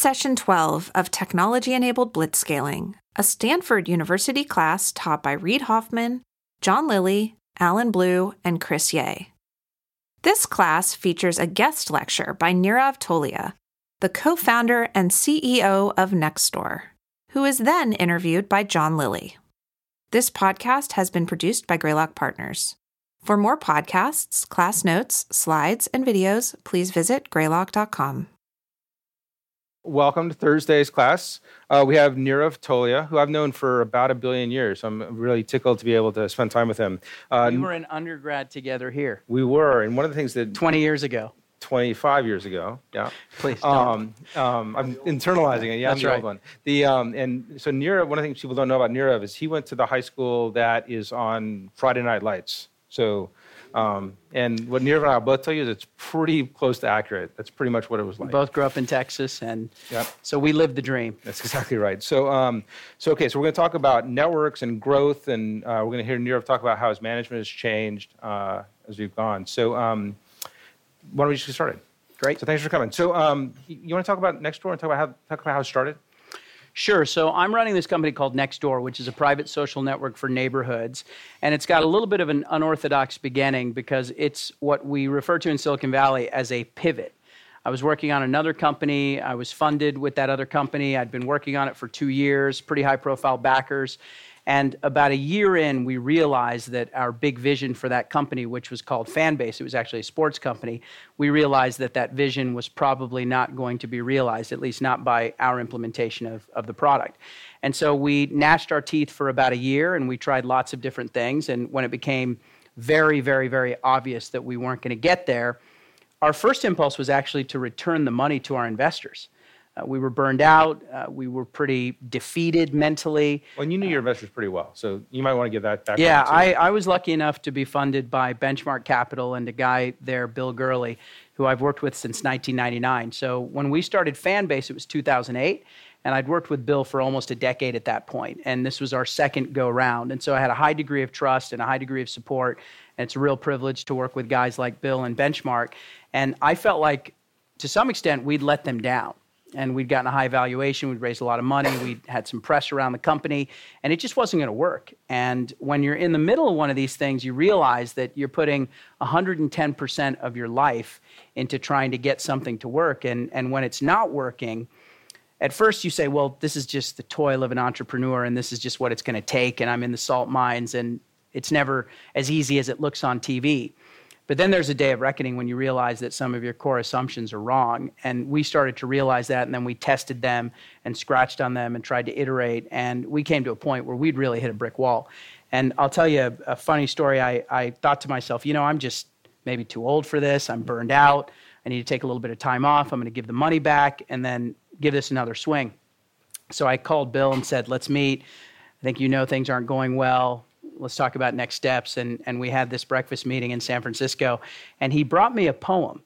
session 12 of Technology Enabled Blitzscaling, a Stanford University class taught by Reid Hoffman, John Lilly, Allen Blue, and Chris Yeh. This class features a guest lecture by Nirav Tolia, the co founder and CEO of Nextdoor, who is then interviewed by John Lilly. This podcast has been produced by Greylock Partners. For more podcasts, class notes, slides, and videos, please visit greylock.com. Welcome to Thursday's class. Uh, we have Nirav Tolia, who I've known for about a billion years. I'm really tickled to be able to spend time with him. Uh, we were in undergrad together here. We were, and one of the things that 20 years ago. 25 years ago. Yeah. Please. Um, um, I'm internalizing it. Yeah, That's I'm the right. old one. The um, and so Nirav. One of the things people don't know about Nirav is he went to the high school that is on Friday Night Lights. So um, and what Nirav and I will both tell you is it's pretty close to accurate. That's pretty much what it was like. We both grew up in Texas, and Yep. so we lived the dream. That's exactly right. So, um, so okay, so we're going to talk about networks and growth, and uh, we're going to hear Nirav talk about how his management has changed uh, as we've gone. So, um, why don't we just get started? Great. So, thanks for coming. So, um, you, you want to talk about Nextdoor and talk about how talk about how it started? Sure. So I'm running this company called Nextdoor, which is a private social network for neighborhoods. And it's got a little bit of an unorthodox beginning because it's what we refer to in Silicon Valley as a pivot. I was working on another company. I was funded with that other company. I'd been working on it for two years, pretty high profile backers. And about a year in, we realized that our big vision for that company, which was called Fanbase, it was actually a sports company, we realized that that vision was probably not going to be realized, at least not by our implementation of, of the product. And so we gnashed our teeth for about a year and we tried lots of different things. And when it became very, very, very obvious that we weren't going to get there, our first impulse was actually to return the money to our investors. Uh, we were burned out. Uh, we were pretty defeated mentally. Well, and you knew your investors pretty well, so you might want to give that back. Yeah, I, I was lucky enough to be funded by Benchmark Capital and a guy there, Bill Gurley, who I've worked with since 1999. So when we started Fanbase, it was 2008. And I'd worked with Bill for almost a decade at that point, and this was our second go round. And so I had a high degree of trust and a high degree of support, and it's a real privilege to work with guys like Bill and Benchmark. And I felt like, to some extent, we'd let them down and we'd gotten a high valuation. We'd raised a lot of money. We'd had some press around the company, and it just wasn't going to work. And when you're in the middle of one of these things, you realize that you're putting 110% of your life into trying to get something to work. And, and when it's not working, at first you say, well, this is just the toil of an entrepreneur, and this is just what it's going to take, and I'm in the salt mines, and it's never as easy as it looks on TV. But then there's a day of reckoning when you realize that some of your core assumptions are wrong. And we started to realize that, and then we tested them and scratched on them and tried to iterate. And we came to a point where we'd really hit a brick wall. And I'll tell you a, a funny story. I, I thought to myself, you know, I'm just maybe too old for this. I'm burned out. I need to take a little bit of time off. I'm going to give the money back and then give this another swing. So I called Bill and said, let's meet. I think you know things aren't going well let's talk about next steps. And, and we had this breakfast meeting in San Francisco, and he brought me a poem.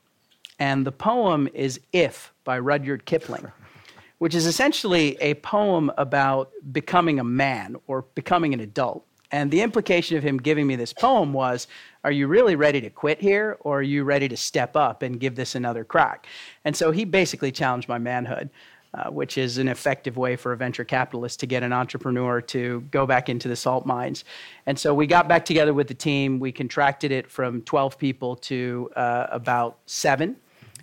And the poem is If by Rudyard Kipling, which is essentially a poem about becoming a man or becoming an adult. And the implication of him giving me this poem was Are you really ready to quit here, or are you ready to step up and give this another crack? And so he basically challenged my manhood. Uh, which is an effective way for a venture capitalist to get an entrepreneur to go back into the salt mines. And so we got back together with the team. We contracted it from 12 people to uh, about seven.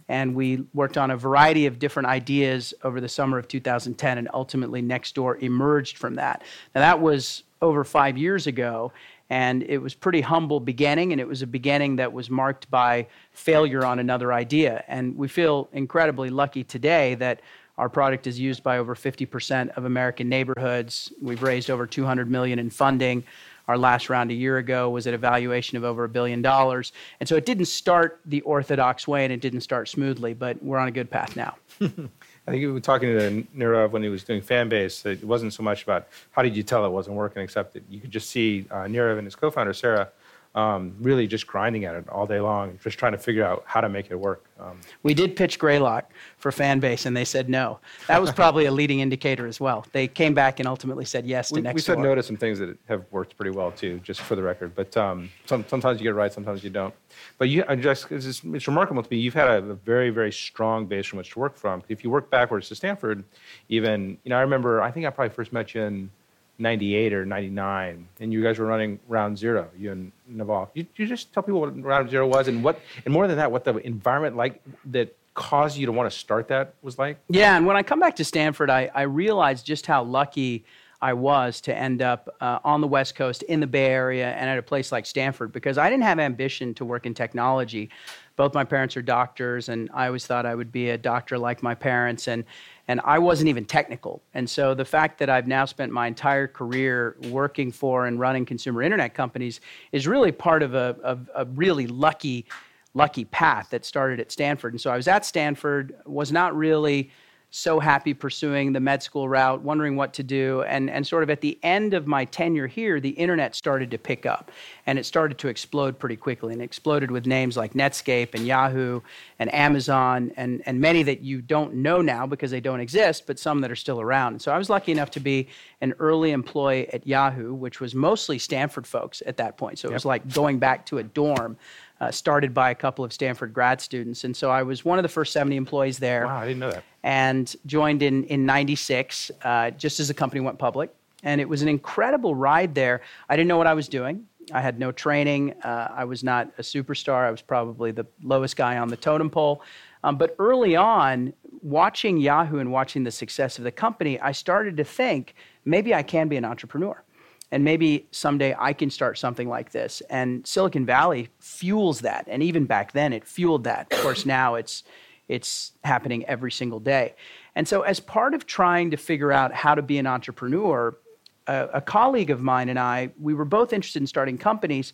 And we worked on a variety of different ideas over the summer of 2010, and ultimately Nextdoor emerged from that. Now, that was over five years ago, and it was pretty humble beginning, and it was a beginning that was marked by failure on another idea. And we feel incredibly lucky today that our product is used by over 50% of American neighborhoods. We've raised over 200 million in funding. Our last round a year ago was at a valuation of over a billion dollars. And so it didn't start the orthodox way and it didn't start smoothly, but we're on a good path now. I think we were talking to Nirav when he was doing Fanbase. That it wasn't so much about how did you tell it wasn't working, except that you could just see uh, Nirav and his co-founder Sarah um, really just grinding at it all day long, just trying to figure out how to make it work. Um, we did pitch Greylock for Fanbase, and they said no. That was probably a leading indicator as well. They came back and ultimately said yes to we, Nextdoor. We said no to some things that have worked pretty well too, just for the record. But um, some, sometimes you get it right, sometimes you don't. But you, just, it's, it's, remarkable to me. You've had a, a, very, very strong base from which to work from. If you work backwards to Stanford, even you know, I remember. I think I probably first met you in 98 or 99, and you guys were running Round Zero, you and Naval. You, you just tell people what Round Zero was, and what, and more than that, what the environment like that caused you to want to start that was like? Yeah, and when I come back to Stanford, I, I realized just how lucky I was to end up uh, on the West Coast in the Bay Area and at a place like Stanford because I didn't have ambition to work in technology. Both my parents are doctors, and I always thought I would be a doctor like my parents. And and I wasn't even technical. And so the fact that I've now spent my entire career working for and running consumer internet companies is really part of a, a really lucky, lucky path that started at Stanford. And so I was at Stanford, was not really so happy pursuing the med school route, wondering what to do. And, and sort of at the end of my tenure here, the internet started to pick up and it started to explode pretty quickly. And it exploded with names like Netscape and Yahoo and Amazon and, and many that you don't know now because they don't exist, but some that are still around. And so I was lucky enough to be an early employee at Yahoo, which was mostly Stanford folks at that point. So it yep. was like going back to a dorm uh, started by a couple of Stanford grad students. And so I was one of the first 70 employees there. Wow, I didn't know that. And joined in, in 96, uh, just as the company went public. And it was an incredible ride there. I didn't know what I was doing. I had no training. Uh, I was not a superstar. I was probably the lowest guy on the totem pole. Um, but early on, watching Yahoo and watching the success of the company, I started to think maybe I can be an entrepreneur and maybe someday I can start something like this. And Silicon Valley fuels that, and even back then it fueled that. Of course, now it's it's happening every single day. And so, as part of trying to figure out how to be an entrepreneur, a, a colleague of mine and I, we were both interested in starting companies.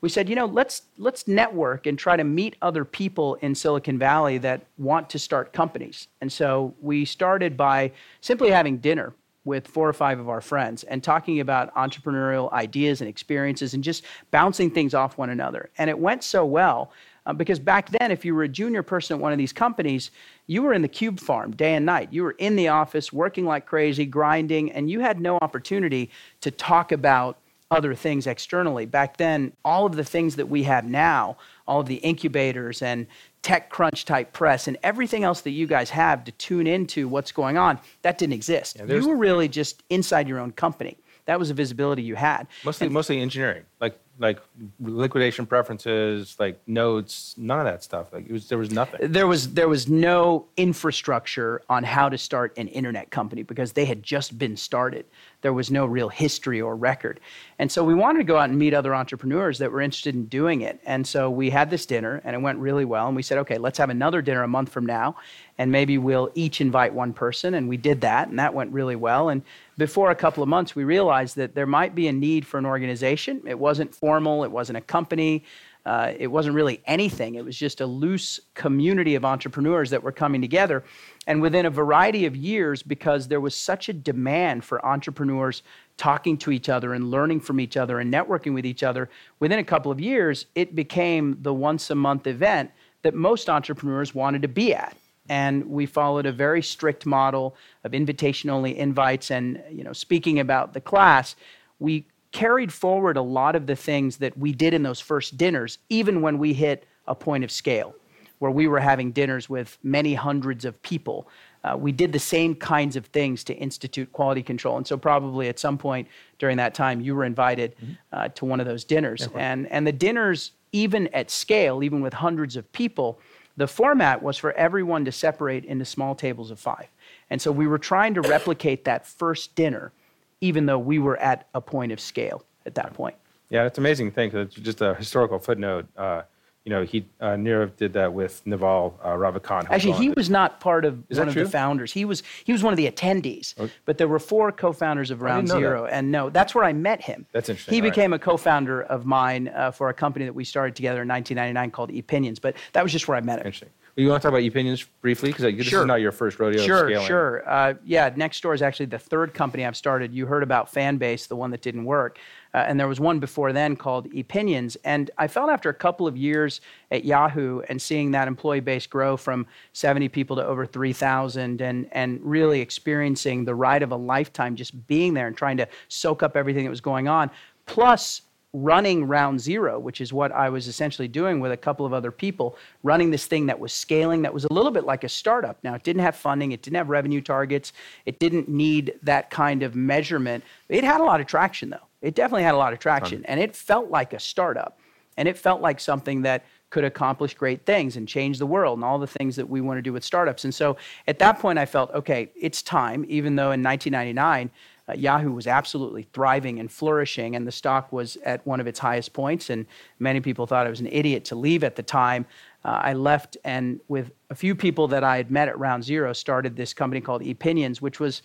We said, you know, let's let's network and try to meet other people in Silicon Valley that want to start companies. And so we started by simply having dinner with four or five of our friends and talking about entrepreneurial ideas and experiences and just bouncing things off one another. And it went so well uh, because back then, if you were a junior person at one of these companies, you were in the cube farm day and night. You were in the office working like crazy, grinding, and you had no opportunity to talk about other things externally. Back then, all of the things that we have now, all of the incubators and TechCrunch type press and everything else that you guys have to tune into what's going on, that didn't exist. Yeah, you were really just inside your own company. That was the visibility you had. Mostly, and, mostly engineering, like like liquidation preferences, like notes, none of that stuff. Like it was, there was nothing. There was there was no infrastructure on how to start an internet company because they had just been started. There was no real history or record. And so we wanted to go out and meet other entrepreneurs that were interested in doing it. And so we had this dinner and it went really well. And we said, okay, let's have another dinner a month from now. And maybe we'll each invite one person. And we did that. And that went really well. And before a couple of months, we realized that there might be a need for an organization. It wasn't formal, it wasn't a company. Uh, it wasn't really anything. It was just a loose community of entrepreneurs that were coming together. And within a variety of years, because there was such a demand for entrepreneurs talking to each other and learning from each other and networking with each other, within a couple of years, it became the once a month event that most entrepreneurs wanted to be at. And we followed a very strict model of invitation only invites. And, you know, speaking about the class, we carried forward a lot of the things that we did in those first dinners, even when we hit a point of scale where we were having dinners with many hundreds of people. Uh, we did the same kinds of things to institute quality control. And so, probably at some point during that time, you were invited mm-hmm. uh, to one of those dinners. And, and the dinners, even at scale, even with hundreds of people, the format was for everyone to separate into small tables of five. And so, we were trying to replicate that first dinner even though we were at a point of scale at that point. Yeah, it's amazing thing. It's just a historical footnote. Uh, you know, he uh, Nirav did that with Naval uh, Ravikant. Actually, he was not part of Is one of true? the founders. He was he was one of the attendees. Okay. Oh. But there were four co-founders of Round Zero, that. and no, that's where I met him. That's interesting. He All became right. a co-founder of mine uh, for a company that we started together in 1999 called Epinions. But that was just where I met him. Interesting. You want to talk about Epinions briefly? Because this sure. is not your first rodeo Sure, scaling. sure. Uh, yeah, Nextdoor is actually the third company I've started. You heard about Fanbase, the one that didn't work. Uh, and there was one before then called Epinions. And I felt after a couple of years at Yahoo and seeing that employee base grow from 70 people to over 3,000 and, and really experiencing the ride of a lifetime just being there and trying to soak up everything that was going on, plus running round zero, which is what I was essentially doing with a couple of other people, running this thing that was scaling, that was a little bit like a startup. Now, it didn't have funding, it didn't have revenue targets, it didn't need that kind of measurement. It had a lot of traction, though. It definitely had a lot of traction, and it felt like a startup. And it felt like something that could accomplish great things and change the world and all the things that we want to do with startups. And so at that point, I felt, okay, it's time, even though in 1999, uh, Yahoo was absolutely thriving and flourishing, and the stock was at one of its highest points. And many people thought I was an idiot to leave at the time. Uh, I left, and with a few people that I had met at Round Zero, started this company called Epinions, which was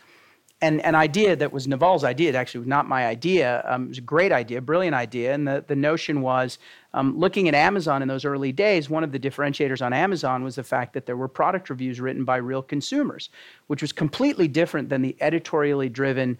an, an idea that was Naval's idea. It actually was not my idea. Um, it was a great idea, brilliant idea. And the, the notion was um, looking at Amazon in those early days, one of the differentiators on Amazon was the fact that there were product reviews written by real consumers, which was completely different than the editorially driven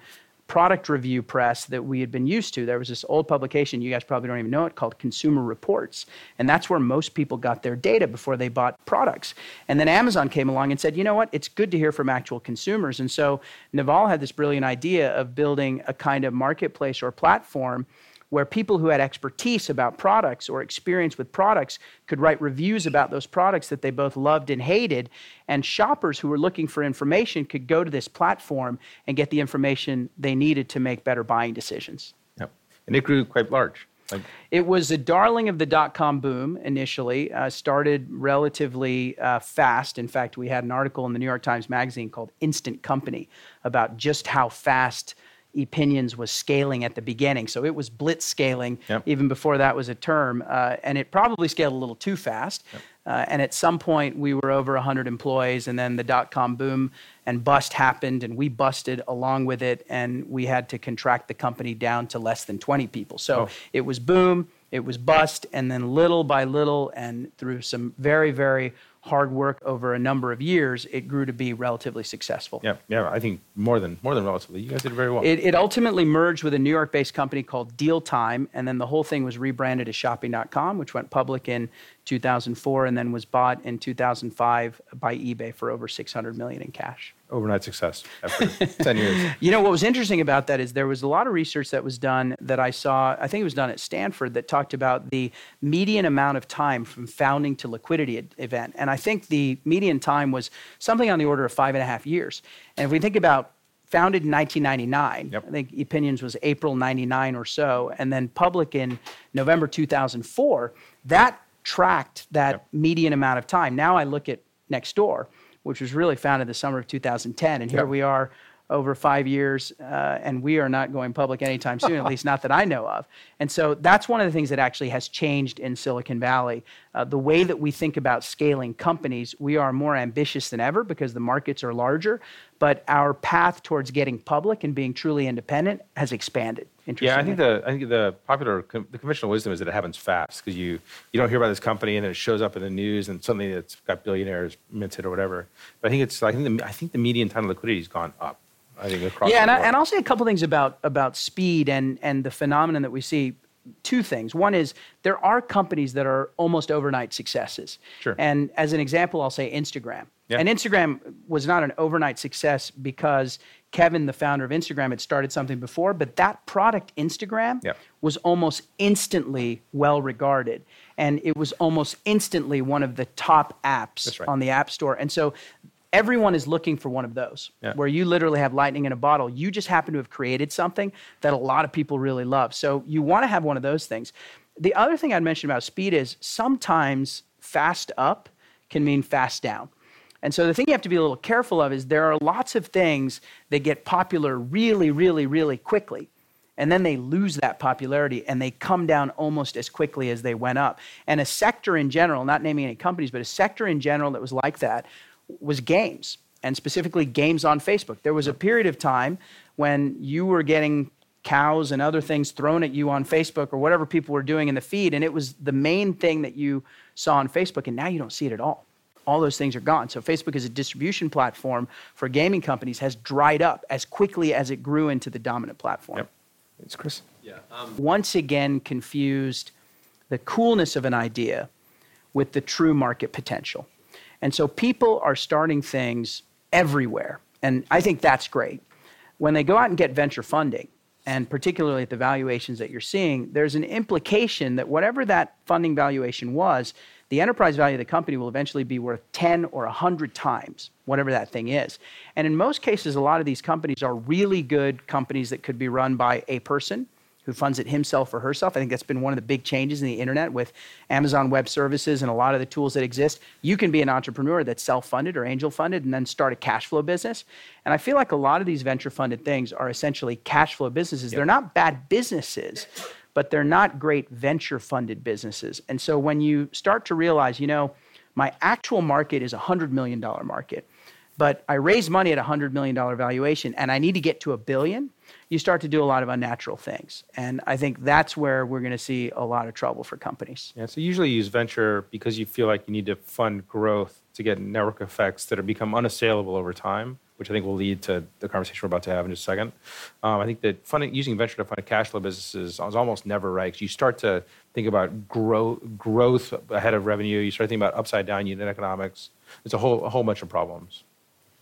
product review press that we had been used to. There was this old publication, you guys probably don't even know it, called Consumer Reports. And that's where most people got their data before they bought products. And then Amazon came along and said, you know what, it's good to hear from actual consumers. And so Naval had this brilliant idea of building a kind of marketplace or platform where people who had expertise about products or experience with products could write reviews about those products that they both loved and hated. And shoppers who were looking for information could go to this platform and get the information they needed to make better buying decisions. Yep. And it grew quite large. Like, it was a darling of the dot com boom initially, uh, started relatively uh, fast. In fact, we had an article in the New York Times Magazine called Instant Company about just how fast Epinions was scaling at the beginning. So it was blitz scaling yep. even before that was a term. Uh, and it probably scaled a little too fast. Yep. Uh, and at some point, we were over 100 employees, and then the dot com boom and bust happened, and we busted along with it, and we had to contract the company down to less than 20 people. So oh. it was boom, it was bust, and then little by little, and through some very, very hard work over a number of years, it grew to be relatively successful. Yeah, yeah, I think more than more than relatively. You guys did very well. It, it ultimately merged with a New York-based company called Deal Time, and then the whole thing was rebranded as Shopping.com, which went public in 2004 and then was bought in 2005 by eBay for over 600 million in cash. Overnight success after 10 years. You know what was interesting about that is there was a lot of research that was done that I saw. I think it was done at Stanford that talked about the median amount of time from founding to liquidity event, and I think the median time was something on the order of five and a half years. And if we think about founded in 1999. Yep. I think Epinions was April 99 or so, and then public in November 2004. That tracked that yep. median amount of time. Now I look at Nextdoor, which was really founded in the summer of 2010, and here yep. we are over five years, uh, and we are not going public anytime soon, at least not that I know of. And so that's one of the things that actually has changed in Silicon Valley. Uh, the way that we think about scaling companies, we are more ambitious than ever because the markets are larger, but our path towards getting public and being truly independent has expanded. Yeah, I think the I think the popular the conventional wisdom is that it happens fast because you you don't hear about this company and then it shows up in the news and something that's got billionaires minted or whatever. But I think it's I think the I think the median time of liquidity has gone up. I think across. Yeah, and, I, and I'll say a couple things about about speed and and the phenomenon that we see. Two things. One is there are companies that are almost overnight successes. Sure. And as an example, I'll say Instagram. Yeah. And Instagram was not an overnight success because Kevin, the founder of Instagram, had started something before, but that product, Instagram, yeah. was almost instantly well regarded. And it was almost instantly one of the top apps right. on the App Store. And so everyone is looking for one of those yeah. where you literally have lightning in a bottle. You just happen to have created something that a lot of people really love. So you want to have one of those things. The other thing I'd mention about speed is sometimes fast up can mean fast down. And so the thing you have to be a little careful of is there are lots of things that get popular really, really, really quickly. And then they lose that popularity and they come down almost as quickly as they went up. And a sector in general, not naming any companies, but a sector in general that was like that was games, and specifically games on Facebook. There was a period of time when you were getting cows and other things thrown at you on Facebook or whatever people were doing in the feed, and it was the main thing that you saw on Facebook, and now you don't see it at all. All those things are gone. So, Facebook as a distribution platform for gaming companies has dried up as quickly as it grew into the dominant platform. Yep. It's Chris. Yeah. Um, once again confused the coolness of an idea with the true market potential. And so people are starting things everywhere. And I think that's great. When they go out and get venture funding, and particularly at the valuations that you're seeing, there's an implication that whatever that funding valuation was, the enterprise value of the company will eventually be worth 10 or 100 times whatever that thing is. And in most cases, a lot of these companies are really good companies that could be run by a person who funds it himself or herself. I think that's been one of the big changes in the internet with Amazon Web Services and a lot of the tools that exist. You can be an entrepreneur that's self funded or angel funded and then start a cash flow business. And I feel like a lot of these venture funded things are essentially cash flow businesses. Yep. They're not bad businesses, but they're not great venture funded businesses. And so when you start to realize, you know, my actual market is a $100 million market, but I raise money at a $100 million valuation and I need to get to a billion you start to do a lot of unnatural things. And I think that's where we're going to see a lot of trouble for companies. Yeah, so usually you use venture because you feel like you need to fund growth to get network effects that are become unassailable over time, which I think will lead to the conversation we're about to have in just a second. Um, I think that funding, using venture to fund cash flow businesses is almost never right you start to think about grow, growth ahead of revenue. You start thinking about upside down unit economics. It's a whole, a whole bunch of problems.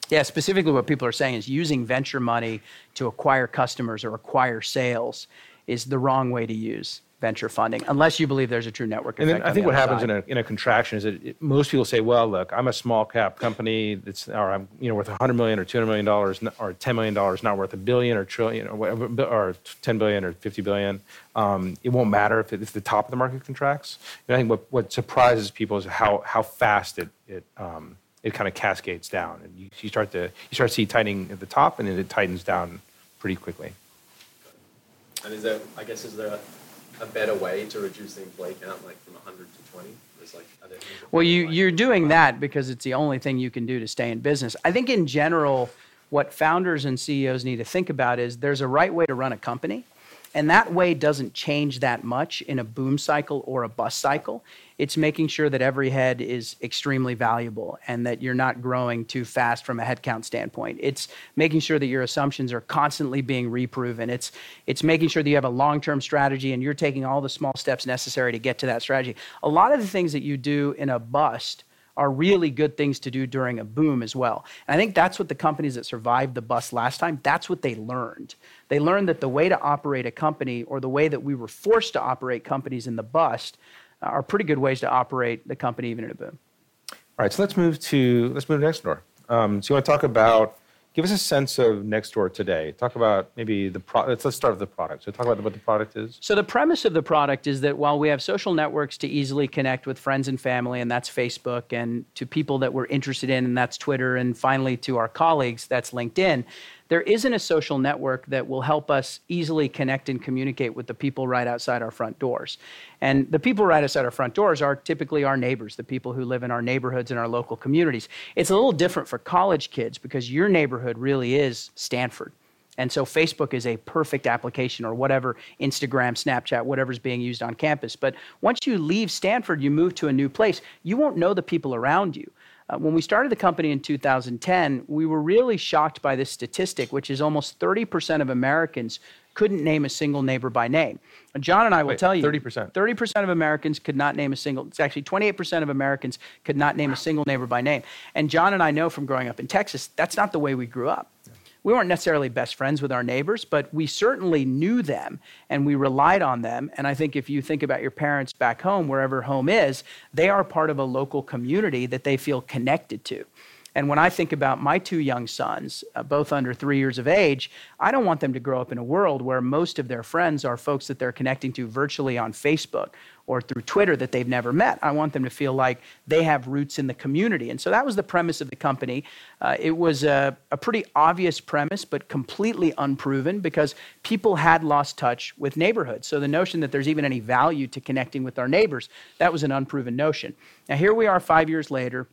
Yeah, specifically what people are saying is using venture money to acquire customers or acquire sales is the wrong way to use venture funding, unless you believe there's a true network effect. And then I think what happens in a, in a contraction is that it, most people say, well, look, I'm a small cap company that's, or I'm, you know, worth 100 million or 200 million dollars or 10 million dollars, not worth a billion or trillion or, whatever, or 10 billion or 50 billion. Um, it won't matter if, it, if the top of the market contracts. And I think what, what surprises people is how, how fast it, it um, it kind of cascades down, and you, you start to you start to see tightening at the top, and then it tightens down pretty quickly. And is there, I guess, is there a, a better way to reduce the employee count, like from 100 to 20? Like, well, you you're doing that because it's the only thing you can do to stay in business. I think in general, what founders and CEOs need to think about is there's a right way to run a company and that way doesn't change that much in a boom cycle or a bust cycle. It's making sure that every head is extremely valuable and that you're not growing too fast from a headcount standpoint. It's making sure that your assumptions are constantly being reproven. It's, it's making sure that you have a long term strategy and you're taking all the small steps necessary to get to that strategy. A lot of the things that you do in a bust are really good things to do during a boom as well. And I think that's what the companies that survived the bust last time, that's what they learned. They learned that the way to operate a company or the way that we were forced to operate companies in the bust are pretty good ways to operate the company even in a boom. All right, so let's move to let's move to Nextdoor. Um, so you want to talk about give us a sense of Nextdoor today. Talk about maybe the product. Let's, start with the product. So talk about what the product is. So the premise of the product is that while we have social networks to easily connect with friends and family, and that's Facebook, and to people that we're interested in, and that's Twitter, and finally to our colleagues, that's LinkedIn there isn't a social network that will help us easily connect and communicate with the people right outside our front doors. And the people right outside our front doors are typically our neighbors, the people who live in our neighborhoods and our local communities. It's a little different for college kids because your neighborhood really is Stanford. And so Facebook is a perfect application or whatever, Instagram, Snapchat, whatever's being used on campus. But once you leave Stanford, you move to a new place, you won't know the people around you. Uh, when we started the company in 2010, we were really shocked by this statistic, which is almost 30% of Americans couldn't name a single neighbor by name. John and I will Wait, tell you 30%. 30% of Americans could not name a single, it's actually 28% of Americans could not name a single neighbor by name. And John and I know from growing up in Texas, that's not the way we grew up we weren't necessarily best friends with our neighbors, but we certainly knew them and we relied on them. And I think if you think about your parents back home, wherever home is, they are part of a local community that they feel connected to. And when I think about my two young sons, uh, both under three years of age, I don't want them to grow up in a world where most of their friends are folks that they're connecting to virtually on Facebook or through Twitter that they've never met. I want them to feel like they have roots in the community. And so that was the premise of the company. Uh, it was a, a pretty obvious premise, but completely unproven because people had lost touch with neighborhoods. So the notion that there's even any value to connecting with our neighbors, that was an unproven notion. Now, here we are five years later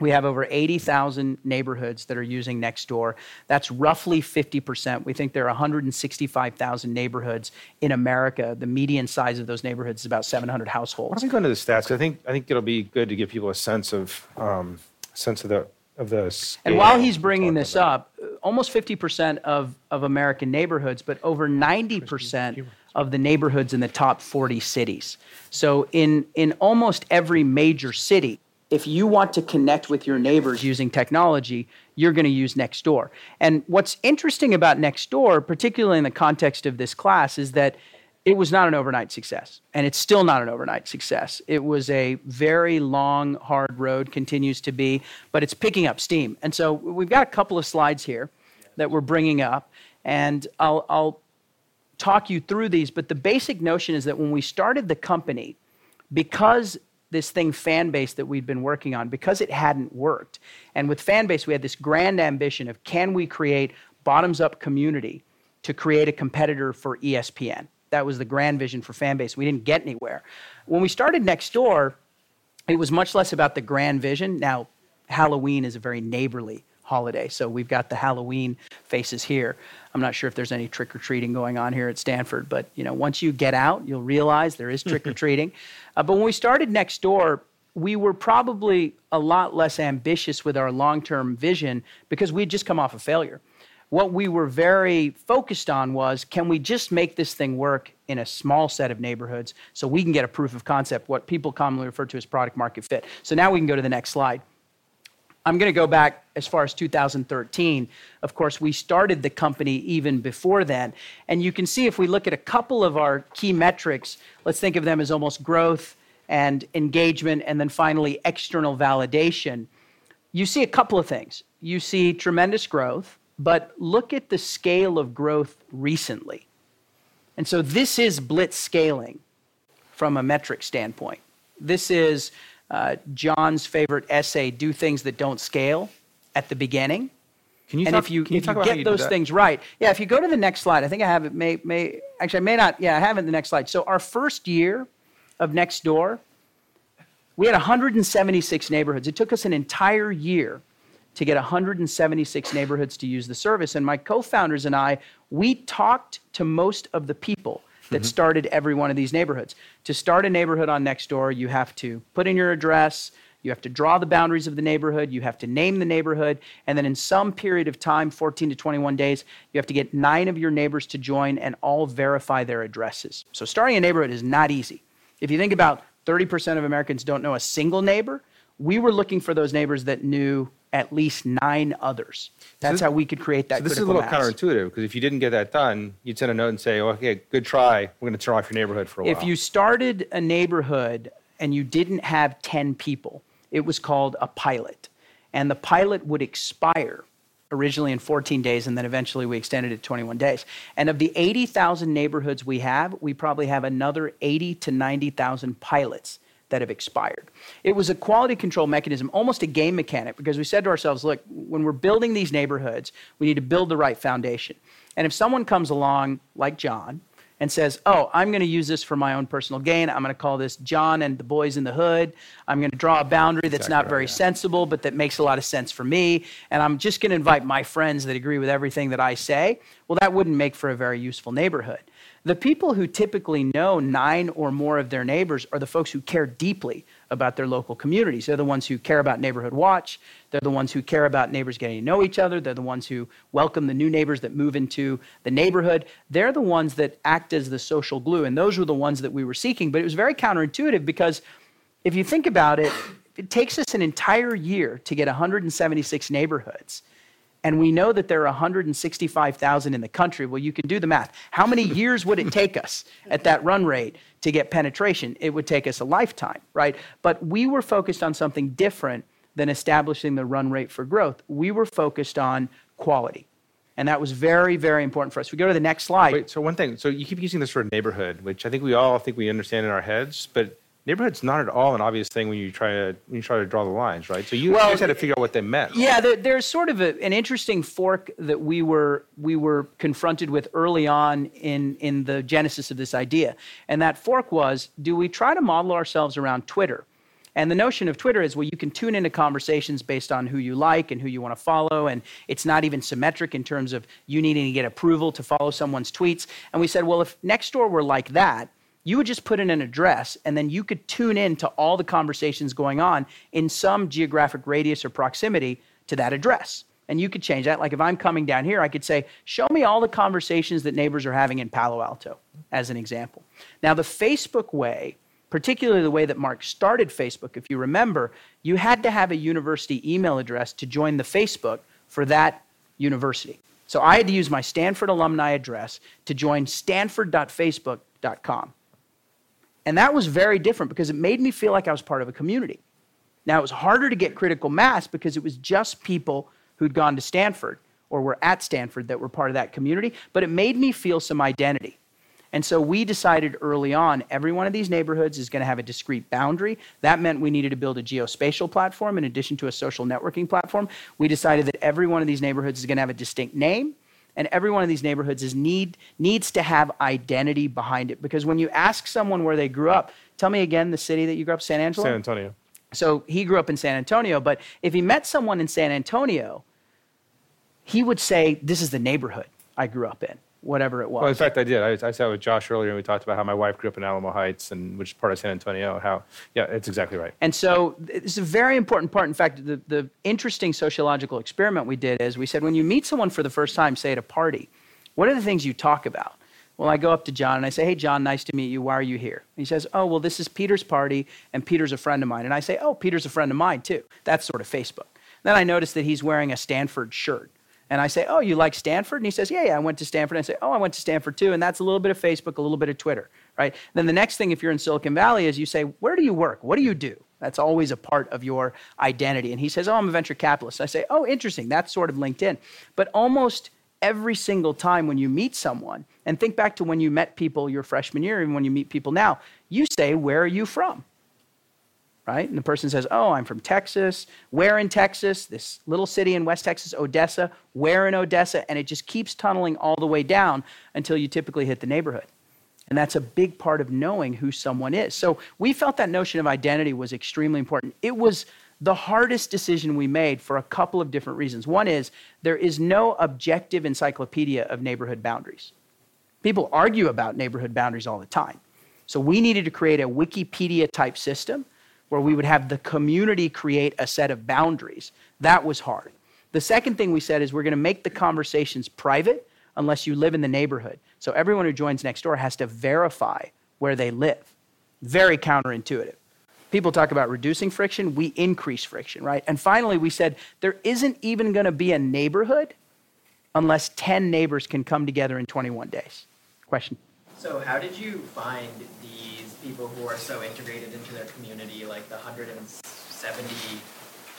we have over 80,000 neighborhoods that are using Nextdoor. That's roughly 50%. We think there are 165,000 neighborhoods in America. The median size of those neighborhoods is about 700 households. Why don't we go into the stats? I think I think it'll be good to give people a sense of um, sense of the of the. And while he's bringing this about. up, almost 50% of, of American neighborhoods, but over 90% of the neighborhoods in the top 40 cities. So, in, in almost every major city, if you want to connect with your neighbors using technology, you're going to use Nextdoor. And what's interesting about Nextdoor, particularly in the context of this class, is that it was not an overnight success. And it's still not an overnight success. It was a very long, hard road, continues to be, but it's picking up steam. And so we've got a couple of slides here that we're bringing up. And I'll, I'll talk you through these, but the basic notion is that when we started the company, because this thing fanbase that we'd been working on because it hadn't worked. And with fanbase we had this grand ambition of can we create bottoms up community to create a competitor for espn that was the grand vision for fanbase. We didn't get anywhere. When we started Nextdoor it was much less about the grand vision. Now halloween is a very neighborly holiday. So we've got the Halloween faces here. I'm not sure if there's any trick or treating going on here at Stanford, but you know, once you get out, you'll realize there is trick or treating. uh, but when we started Nextdoor, we were probably a lot less ambitious with our long-term vision because we'd just come off a failure. What we were very focused on was can we just make this thing work in a small set of neighborhoods so we can get a proof of concept, what people commonly refer to as product market fit. So now we can go to the next slide. I'm going to go back as far as 2013. Of course, we started the company even before then. And you can see if we look at a couple of our key metrics, let's think of them as almost growth and engagement, and then finally external validation. You see a couple of things. You see tremendous growth, but look at the scale of growth recently. And so this is blitz scaling from a metric standpoint. This is uh, John's favorite essay, "Do Things That Don't Scale," at the beginning. Can you and talk, if you, if talk you get you those things right, yeah. If you go to the next slide, I think I have it. May may actually I may not. Yeah, I have it in the next slide. So our first year of Nextdoor, we had 176 neighborhoods. It took us an entire year to get 176 neighborhoods to use the service. And my co-founders and I, we talked to most of the people that mm-hmm. started every one of these neighborhoods. To start a neighborhood on Nextdoor, you have to put in your address, you have to draw the boundaries of the neighborhood, you have to name the neighborhood, and then in some period of time, 14 to 21 days, you have to get nine of your neighbors to join and all verify their addresses. So starting a neighborhood is not easy. If you think about 30% of Americans don't know a single neighbor, we were looking for those neighbors that knew at least nine others. That's this- how we could create that So this is a little mass. counterintuitive because if you didn't get that done, you'd send a note and say, "Okay, good try. We're going to turn off your neighborhood for a while." If you started a neighborhood and you didn't have 10 people, it was called a pilot. And the pilot would expire originally in 14 days, and then eventually we extended it to 21 days. And of the 80,000 neighborhoods we have, we probably have another 80 to 90,000 pilots that have expired. It was a quality control mechanism, almost a game mechanic, because we said to ourselves, look, when we're building these neighborhoods, we need to build the right foundation. And if someone comes along, like John, and says, Oh, I'm going to use this for my own personal gain. I'm going to call this John and the Boys in the Hood. I'm going to draw a boundary that's Exactly not right, very yeah. sensible, but that makes a lot of sense for me. And I'm just going to invite my friends that agree with everything that I say. Well, that wouldn't make for a very useful neighborhood. The people who typically know nine or more of their neighbors are the folks who care deeply about their local communities. They're the ones who care about Neighborhood Watch. They're the ones who care about neighbors getting to know each other. They're the ones who welcome the new neighbors that move into the neighborhood. They're the ones that act as the social glue. And those were the ones that we were seeking. But it was very counterintuitive because if you think about it, it takes us an entire year to get 176 neighborhoods. And we know that there are 165,000 in the country. Well, you can do the math. How many years would it take us at that run rate to get penetration? It would take us a lifetime, right? But we were focused on something different than establishing the run rate for growth. We were focused on quality. And that was very, very important for us. We go to the next slide. Wait, so one thing. So you keep using this word neighborhood, which I think we all think we understand in our heads, but neighborhood's not at all an obvious thing when you try to when you try to draw the lines, right? So you Well, guys had to figure out what they meant. Yeah, there, there's sort of a, an interesting fork that we were we were confronted with early on in in the genesis of this idea, and that fork was: do we try to model ourselves around Twitter? And the notion of Twitter is well, you can tune into conversations based on who you like and who you want to follow, and it's not even symmetric in terms of you needing to get approval to follow someone's tweets. And we said, well, if Nextdoor were like that, you would just put in an address and then you could tune in to all the conversations going on in some geographic radius or proximity to that address. And you could change that. Like if I'm coming down here, I could say, show me all the conversations that neighbors are having in Palo Alto, as an example. Now, the Facebook way, particularly the way that Mark started Facebook, if you remember, you had to have a university email address to join the Facebook for that university. So I had to use my Stanford alumni address to join stanford.facebook.com. And that was very different because it made me feel like I was part of a community. Now, it was harder to get critical mass because it was just people who'd gone to Stanford or were at Stanford that were part of that community, but it made me feel some identity. And so we decided early on every one of these neighborhoods is going to have a discrete boundary. That meant we needed to build a geospatial platform in addition to a social networking platform. We decided that every one of these neighborhoods is going to have a distinct name. And every one of these neighborhoods is need, needs to have identity behind it. Because when you ask someone where they grew up, tell me again the city that you grew up, San Angelo? San Antonio. So he grew up in San Antonio, but if he met someone in San Antonio, he would say, This is the neighborhood I grew up in, whatever it was. Well, in fact, I did. I, I sat with Josh earlier and we talked about how my wife grew up in Alamo Heights, and which is part of San Antonio. How, yeah, it's exactly right. And so it's a very important part. In fact, the, the interesting sociological experiment we did is we said, when you meet someone for the first time, say at a party, what are the things you talk about? Well, I go up to John and I say, Hey, John, nice to meet you. Why are you here? And he says, Oh, well, this is Peter's party, and Peter's a friend of mine. And I say, Oh, Peter's a friend of mine, too. That's sort of Facebook. Then I notice that he's wearing a Stanford shirt. And I say, Oh, you like Stanford? And he says, Yeah, yeah, I went to Stanford. And I say, Oh, I went to Stanford too. And that's a little bit of Facebook, a little bit of Twitter, right? Then the next thing, if you're in Silicon Valley, is you say, Where do you work? What do you do? That's always a part of your identity. And he says, Oh, I'm a venture capitalist. I say, Oh, interesting. That's sort of LinkedIn. But almost every single time when you meet someone, and think back to when you met people your freshman year and when you meet people now, you say, Where are you from? Right? And the person says, Oh, I'm from Texas. Where in Texas? This little city in West Texas, Odessa. Where in Odessa? And it just keeps tunneling all the way down until you typically hit the neighborhood. And that's a big part of knowing who someone is. So we felt that notion of identity was extremely important. It was the hardest decision we made for a couple of different reasons. One is there is no objective encyclopedia of neighborhood boundaries. People argue about neighborhood boundaries all the time. So we needed to create a Wikipedia type system where we would have the community create a set of boundaries. That was hard. The second thing we said is we're going to make the conversations private unless you live in the neighborhood. So everyone who joins Nextdoor has to verify where they live. Very counterintuitive. People talk about reducing friction, we increase friction, right? And finally, we said there isn't even going to be a neighborhood unless 10 neighbors can come together in 21 days. Question. So, how did you find these people who are so integrated into their community, like the 170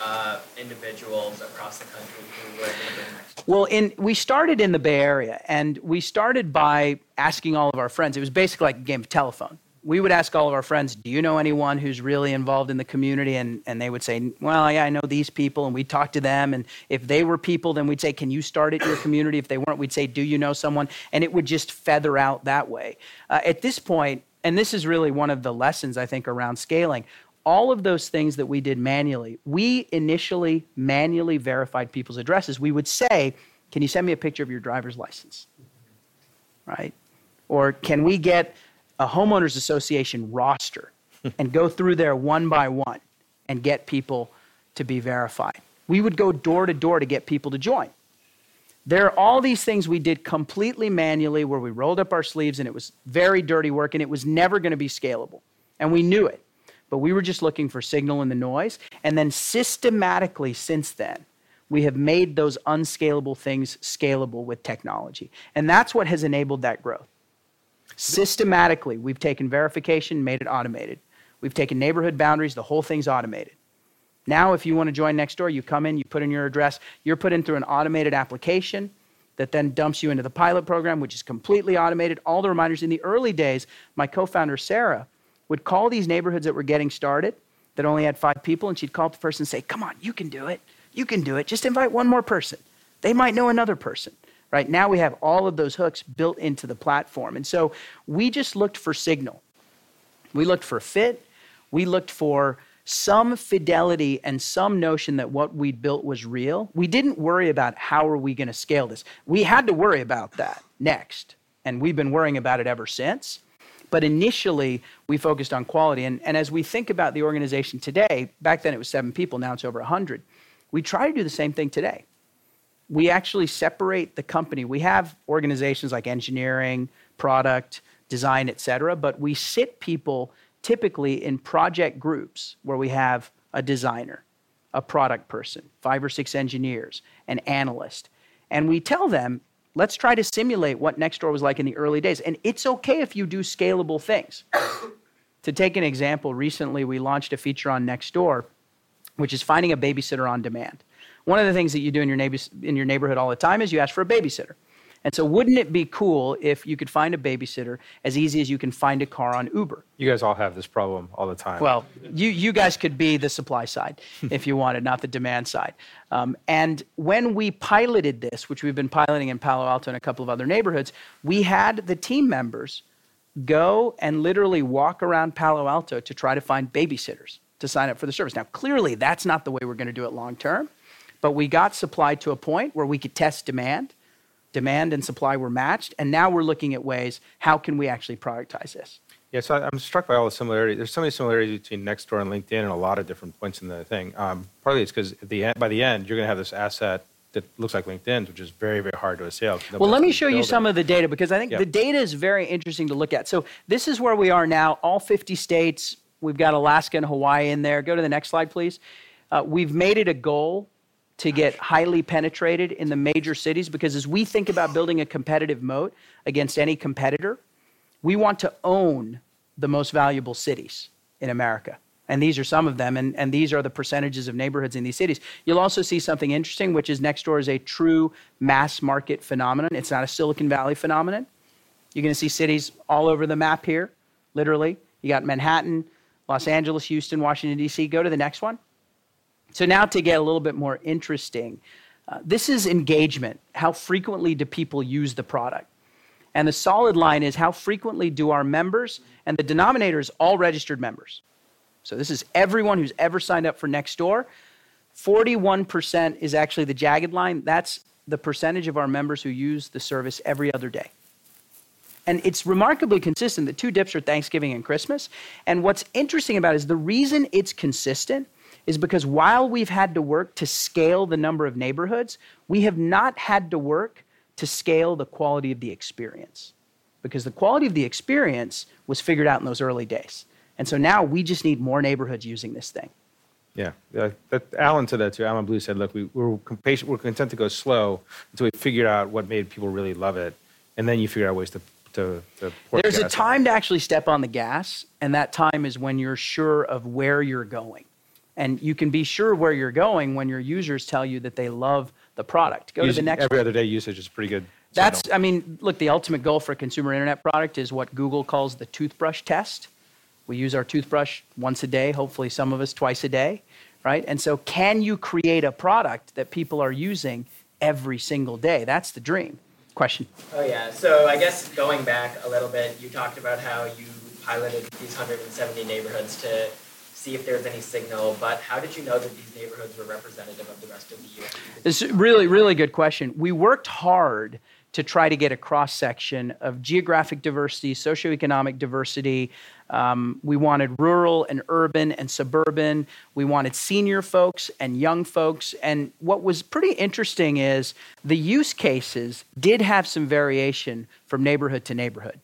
uh, individuals across the country who were in next? Well, in, we started in the Bay Area, and we started by asking all of our friends. It was basically like a game of telephone we would ask all of our friends, Do you know anyone who's really involved in the community? And, and they would say, Well, yeah, I know these people. And we'd talk to them. And if they were people, then we'd say, Can you start at your community? If they weren't, we'd say, Do you know someone? And it would just feather out that way. Uh, at this point, and this is really one of the lessons I think around scaling, all of those things that we did manually, we initially manually verified people's addresses. We would say, Can you send me a picture of your driver's license? Right? Or can we get a homeowners association roster and go through there one by one and get people to be verified. We would go door to door to get people to join. There are all these things we did completely manually where we rolled up our sleeves and it was very dirty work and it was never going to be scalable. And we knew it. But we were just looking for signal in the noise. And then systematically since then, we have made those unscalable things scalable with technology. And that's what has enabled that growth. Systematically, we've taken verification, made it automated. We've taken neighborhood boundaries, the whole thing's automated. Now, if you want to join Nextdoor, you come in, you put in your address, you're put in through an automated application that then dumps you into the pilot program, which is completely automated. All the reminders in the early days, my co founder, Sarah, would call these neighborhoods that were getting started that only had five people, and she'd call up the person and say, Come on, you can do it. You can do it. Just invite one more person. They might know another person right? Now we have all of those hooks built into the platform. And so we just looked for signal. We looked for fit. We looked for some fidelity and some notion that what we built was real. We didn't worry about how are we going to scale this. We had to worry about that next. And we've been worrying about it ever since. But initially, we focused on quality. And, and as we think about the organization today, back then it was seven people, now it's over 100. We try to do the same thing today we actually separate the company. We have organizations like engineering, product, design, et cetera, but we sit people typically in project groups where we have a designer, a product person, five or six engineers, an analyst. And we tell them, let's try to simulate what Nextdoor was like in the early days. And it's okay if you do scalable things. to take an example, recently we launched a feature on Nextdoor, which is finding a babysitter on demand. One of the things that you do in your, neighbor, in your neighborhood all the time is you ask for a babysitter. And so, wouldn't it be cool if you could find a babysitter as easy as you can find a car on Uber? You guys all have this problem all the time. Well, you, you guys could be the supply side if you wanted, not the demand side. Um, and when we piloted this, which we've been piloting in Palo Alto and a couple of other neighborhoods, we had the team members go and literally walk around Palo Alto to try to find babysitters to sign up for the service. Now, clearly, that's not the way we're going to do it long term, but we got supply to a point where we could test demand demand and supply were matched, and now we're looking at ways how can we actually productize this. Yeah, so I'm struck by all the similarities. There's so many similarities between Nextdoor and LinkedIn and a lot of different points in the thing. Um, partly it's because the by the end you're going to have this asset that looks like LinkedIn's, which is very very hard to assail. Well, let me show you some of the data because I think the data is very interesting to look at. So this is where we are now. All 50 states. We've got Alaska and Hawaii in there. Go to the next slide, please. Uh, we've made it a goal to get highly penetrated in the major cities because as we think about building a competitive moat against any competitor, we want to own the most valuable cities in America. And these are some of them, and, and these are the percentages of neighborhoods in these cities. You'll also see something interesting, which is Nextdoor is a true mass market phenomenon. It's not a Silicon Valley phenomenon. You're going to see cities all over the map here, literally. You got Manhattan, Los Angeles, Houston, Washington, D.C. Go to the next one. So, now to get a little bit more interesting, uh, this is engagement. How frequently do people use the product? And the solid line is how frequently do our members, and the denominator is all registered members. So, this is everyone who's ever signed up for Nextdoor. 41% is actually the jagged line. That's the percentage of our members who use the service every other day. And it's remarkably consistent. The two dips are Thanksgiving and Christmas. And what's interesting about it is the reason it's consistent is because while we've had to work to scale the number of neighborhoods, we have not had to work to scale the quality of the experience. Because the quality of the experience was figured out in those early days. And so now we just need more neighborhoods using this thing. Yeah, yeah that, Allen said that too. Allen Blue said, look, we, we're, patient, we're content to go slow until we figured out what made people really love it. And then you figure out ways to to, to There's a time to actually step on the gas, and that time is when you're sure of where you're going. And you can be sure where you're going when your users tell you that they love the product. Go to the next Every other day usage is pretty good. That's, I mean, look, the ultimate goal for a consumer internet product is what Google calls the toothbrush test. We use our toothbrush once a day, hopefully some of us twice a day, right? And so, can you create a product that people are using every single day? That's the dream. Question. Oh, yeah. So, I guess going back a little bit, you talked about how you piloted these 170 neighborhoods to see if there's any signal, but how did you know that these neighborhoods were representative of the rest of the US? It's really, really good question. We worked hard to try to get a cross section of geographic diversity, socioeconomic diversity. Um, we wanted rural and urban and suburban. We wanted senior folks and young folks. And what was pretty interesting is the use cases did have some variation from neighborhood to neighborhood.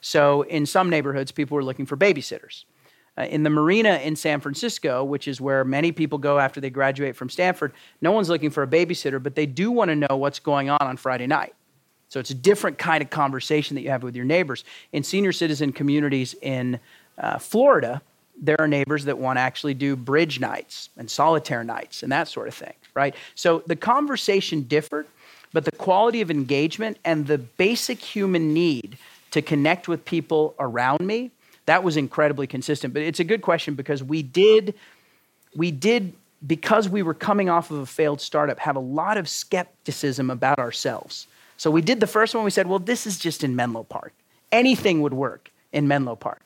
So in some neighborhoods, people were looking for babysitters. Uh, in the marina in San Francisco, which is where many people go after they graduate from Stanford, no one's looking for a babysitter, but they do want to know what's going on on Friday night. So it's a different kind of conversation that you have with your neighbors. In senior citizen communities in uh, Florida, there are neighbors that want to actually do bridge nights and solitaire nights and that sort of thing, right? So the conversation differed, but the quality of engagement and the basic human need to connect with people around me that was incredibly consistent. But it's a good question because we did, we did, because we were coming off of a failed startup, have a lot of skepticism about ourselves. So we did the first one. We said, well, this is just in Menlo Park. Anything would work in Menlo Park.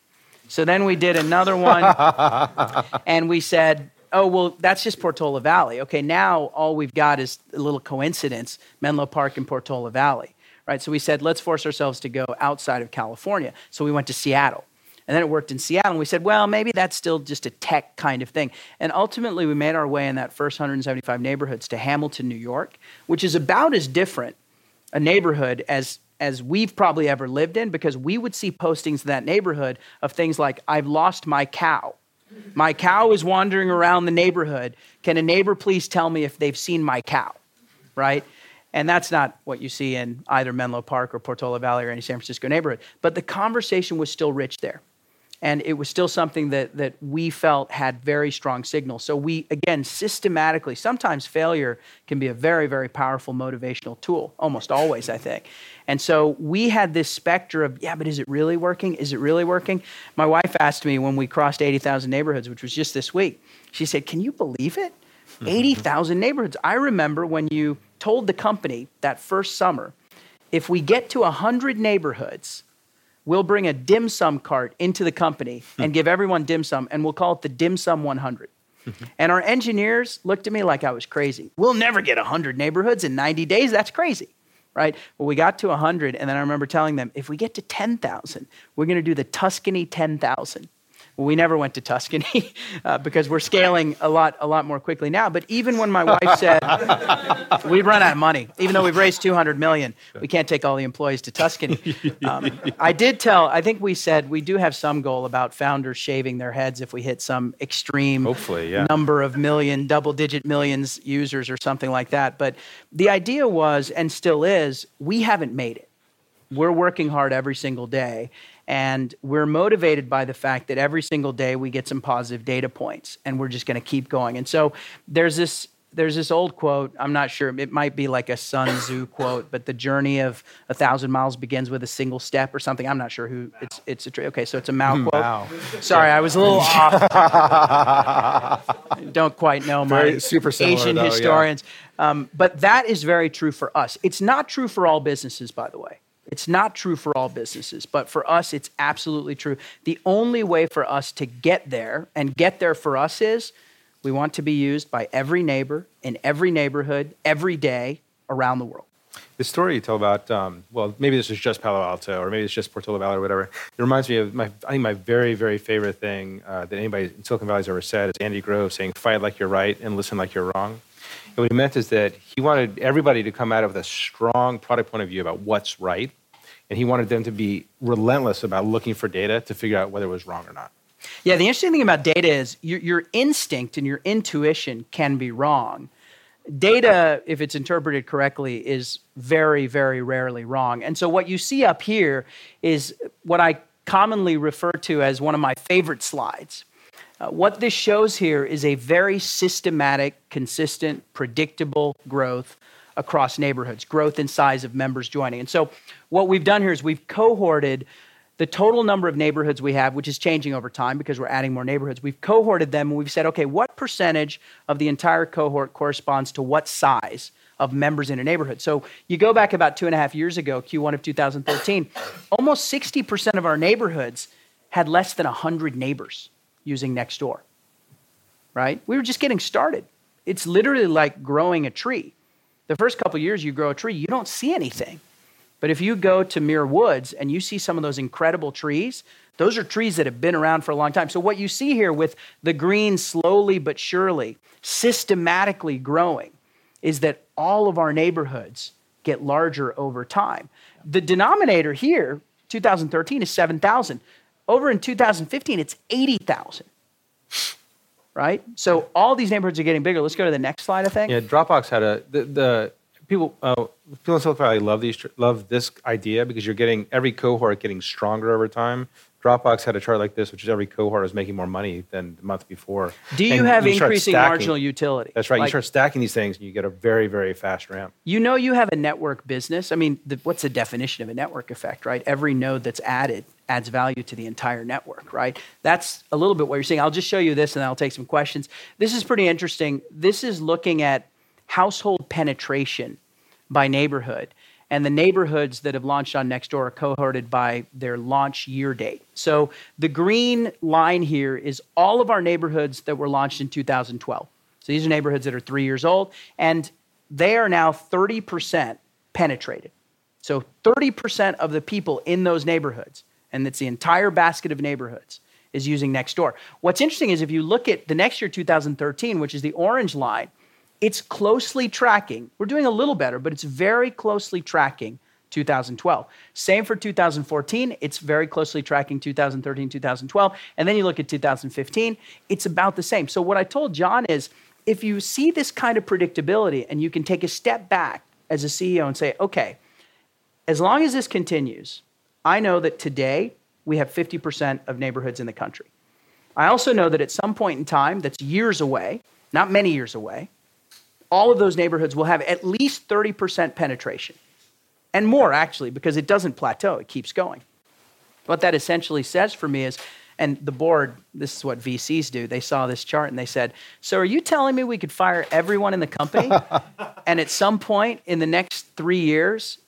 So then we did another one, and we said, oh, well, that's just Portola Valley. Okay, now all we've got is a little coincidence Menlo Park and Portola Valley, right? So we said, let's force ourselves to go outside of California. So we went to Seattle. And then it worked in Seattle. And we said, well, maybe that's still just a tech kind of thing. And ultimately, we made our way in that first 175 neighborhoods to Hamilton, New York, which is about as different a neighborhood as as we've probably ever lived in because we would see postings in that neighborhood of things like I've lost my cow. My cow is wandering around the neighborhood. Can a neighbor please tell me if they've seen my cow? Right? And that's not what you see in either Menlo Park or Portola Valley or any San Francisco neighborhood. But the conversation was still rich there. And it was still something that, that we felt had very strong signals. So we, again, systematically, sometimes failure can be a very, very powerful motivational tool, almost always, I think. And so we had this specter of, yeah, but is it really working? Is it really working? My wife asked me when we crossed 80,000 neighborhoods, which was just this week, she said, Can you believe it? Mm-hmm. 80,000 neighborhoods. I remember when you told the company that first summer, if we get to 100 neighborhoods, we'll bring a dim sum cart into the company and give everyone dim sum, and we'll call it the dim sum 100. and our engineers looked at me like I was crazy. We'll never get 100 neighborhoods in 90 days. That's crazy, right? Well, we got to 100, and then I remember telling them, if we get to 10,000, we're going to do the Tuscany 10,000. We never went to Tuscany uh, because we're scaling a lot, a lot more quickly now. But even when my wife said we've run out of money, even though we've raised 200 million, we can't take all the employees to Tuscany. Um, I did tell. I think we said we do have some goal about founders shaving their heads if we hit some extreme Hopefully, yeah. number of million, double-digit millions users or something like that. But the idea was, and still is, we haven't made it. We're working hard every single day. And we're motivated by the fact that every single day we get some positive data points and we're just going to keep going. And so there's this there's this old quote. I'm not sure. It might be like a Sun Tzu quote, but the journey of a thousand miles begins with a single step or something. I'm not sure who it's. It's a tree. okay. So it's a Mao quote. Mao. Sorry, I was a little off. Don't quite know my Very super similar, Asian though, yeah. historians, um, but that is very true for us. It's not true for all businesses, by the way. It's not true for all businesses, but for us, it's absolutely true. The only way for us to get there, and get there for us is we want to be used by every neighbor in every neighborhood every day around the world. The story you tell about, um, well, maybe this is just Palo Alto, or maybe it's just Portola Valley, or whatever. It reminds me of my, I think my very, very favorite thing uh, that anybody in Silicon Valley has ever said is Andy Grove saying, "Fight like you're right and listen like you're wrong." And what he meant is that he wanted everybody to come out with a strong product point of view about what's right, and he wanted them to be relentless about looking for data to figure out whether it was wrong or not. Yeah, the interesting thing about data is your, your instinct and your intuition can be wrong. Data, if it's interpreted correctly, is very, very rarely wrong. And so, what you see up here is what I commonly refer to as one of my favorite slides. Uh, what this shows here is a very systematic, consistent, predictable growth across neighborhoods, growth in size of members joining. And so, what we've done here is we've cohorted the total number of neighborhoods we have, which is changing over time because we're adding more neighborhoods. We've cohorted them and we've said, okay, what percentage of the entire cohort corresponds to what size of members in a neighborhood? So you go back about two and a half years ago, Q1 of 2013, almost 60% of our neighborhoods had less than 100 neighbors using Nextdoor, right? We were just getting started. It's literally like growing a tree. The first couple years you grow a tree, you don't see anything. But if you go to Muir Woods and you see some of those incredible trees, those are trees that have been around for a long time. So, what you see here with the green slowly but surely, systematically growing, is that all of our neighborhoods get larger over time. The denominator here, 2013, is 7,000. Over in 2015, it's 80,000. Right? So, all these neighborhoods are getting bigger. Let's go to the next slide, I think. Yeah, Dropbox had a the, the people uh, people in Silicon Valley love these love this idea because you're getting every cohort getting stronger over time. Dropbox had a chart like this, which is every cohort is making more money than the month before. Do you And have start increasing stacking- marginal utility? That's right. Like- you start stacking these things, and you get a very very fast ramp. You know you have a network business. I mean, the, what's the definition of a network effect, right? Every node that's added adds value to the entire network, right? That's a little bit what you're seeing. I'll just show you this and then I'll take some questions. This is pretty interesting. This is looking at household penetration by neighborhood. And the neighborhoods that have launched on Nextdoor are cohorted by their launch year date. So the green line here is all of our neighborhoods that were launched in 2012. So these are neighborhoods that are three years old, and they are now 30% penetrated. So 30% of the people in those neighborhoods and it's the entire basket of neighborhoods is using Nextdoor. What's interesting is if you look at the next year, 2013, which is the orange line, it's closely tracking. We're doing a little better, but it's very closely tracking 2012. Same for 2014, it's very closely tracking 2013, 2012. And then you look at 2015, it's about the same. So, what I told John is if you see this kind of predictability and you can take a step back as a CEO and say, okay, as long as this continues, I know that today we have 50% of neighborhoods in the country. I also know that at some point in time, that's years away, not many years away, all of those neighborhoods will have at least 30% penetration. And more, actually, because it doesn't plateau, it keeps going. What that essentially says for me is, and the board, this is what VCs do, they saw this chart and they said, So are you telling me we could fire everyone in the company? and at some point in the next three years,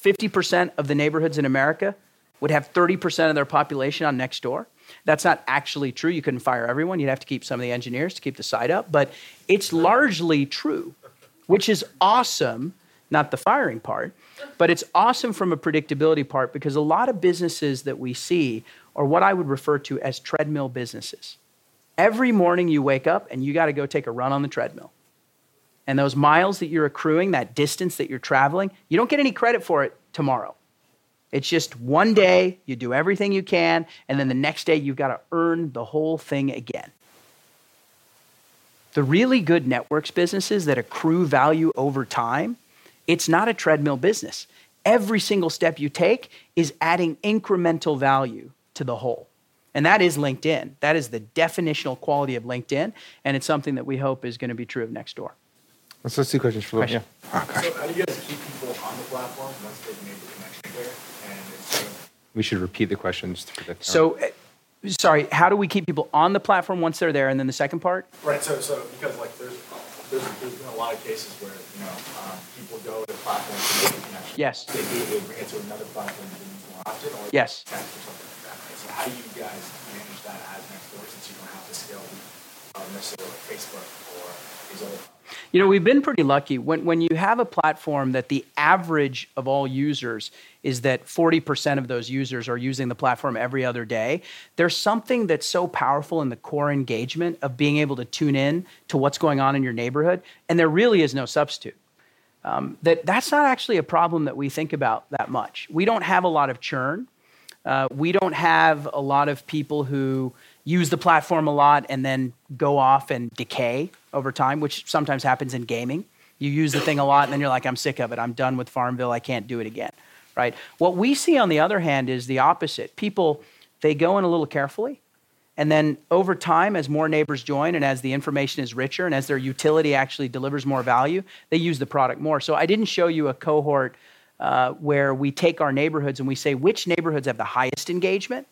50% of the neighborhoods in America would have 30% of their population on Nextdoor. That's not actually true. You couldn't fire everyone. You'd have to keep some of the engineers to keep the site up, but it's largely true, which is awesome, not the firing part, but it's awesome from a predictability part because a lot of businesses that we see are what I would refer to as treadmill businesses. Every morning you wake up and you got to go take a run on the treadmill. And those miles that you're accruing, that distance that you're traveling, you don't get any credit for it tomorrow. It's just one day, you do everything you can, and then the next day, you've got to earn the whole thing again. The really good networks businesses that accrue value over time, it's not a treadmill business. Every single step you take is adding incremental value to the whole. And that is LinkedIn. That is the definitional quality of LinkedIn, and it's something that we hope is going to be true of Nextdoor. Let's, let's do questions for Question. Yeah. So how do you guys keep people on the platform once they've made the connection there? And instead of We should repeat the questions for the So, uh, sorry, how do we keep people on the platform once they're there? And then the second part? Right, so, so, because like, there's, there's, there's been a lot of cases where, you know, um, people go to platforms to make a connection. Yes. They do, they bring it to another platform more often, or. Yes. Text or something like that, right? So how do you guys manage that as Nextdoor, since you don't have to scale, uh, necessarily like Facebook or these other? You know, we've been pretty lucky. When, when you have a platform that the average of all users is that 40% of those users are using the platform every other day, there's something that's so powerful in the core engagement of being able to tune in to what's going on in your neighborhood. And there really is no substitute. Um, that that's not actually a problem that we think about that much. We don't have a lot of churn. Uh, we don't have a lot of people who use the platform a lot and then go off and decay over time, which sometimes happens in gaming. You use the thing a lot and then you're like, I'm sick of it. I'm done with Farmville. I can't do it again. Right? What we see on the other hand is the opposite. People, they go in a little carefully. And then over time, as more neighbors join and as the information is richer and as their utility actually delivers more value, they use the product more. So I didn't show you a cohort uh, where we take our neighborhoods and we say which neighborhoods have the highest engagement.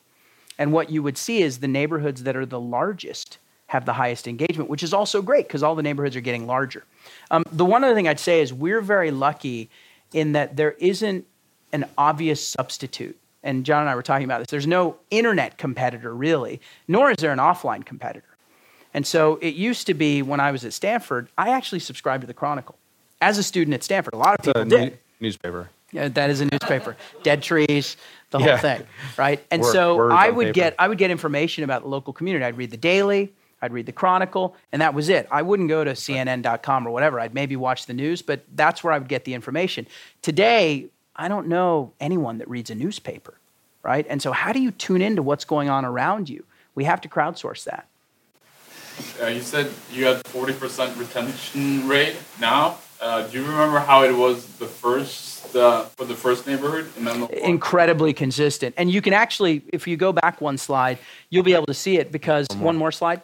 And what you would see is the neighborhoods that are the largest have the highest engagement, which is also great because all the neighborhoods are getting larger. Um, the one other thing I'd say is we're very lucky in that there isn't an obvious substitute. And John and I were talking about this. There's no internet competitor, really, nor is there an offline competitor. And so it used to be when I was at Stanford, I actually subscribed to the Chronicle as a student at Stanford. A lot of people did. new- newspaper. Yeah, that is a newspaper. Dead trees, the whole Yeah. thing, right? And Word- so words I would paper. get I would get information about the local community. I'd read the Daily, I'd read the Chronicle, and that was it. I wouldn't go to CNN.com or whatever. I'd maybe watch the news, but that's where I would get the information. Today, I don't know anyone that reads a newspaper, right? And so how do you tune into what's going on around you? We have to crowdsource that. Uh, you said you had 40% retention rate now. Uh, do you remember how it was the first uh, for the first neighborhood in Menlo Park? incredibly consistent. And you can actually, if you go back one slide, you'll be able to see it because one more, slide.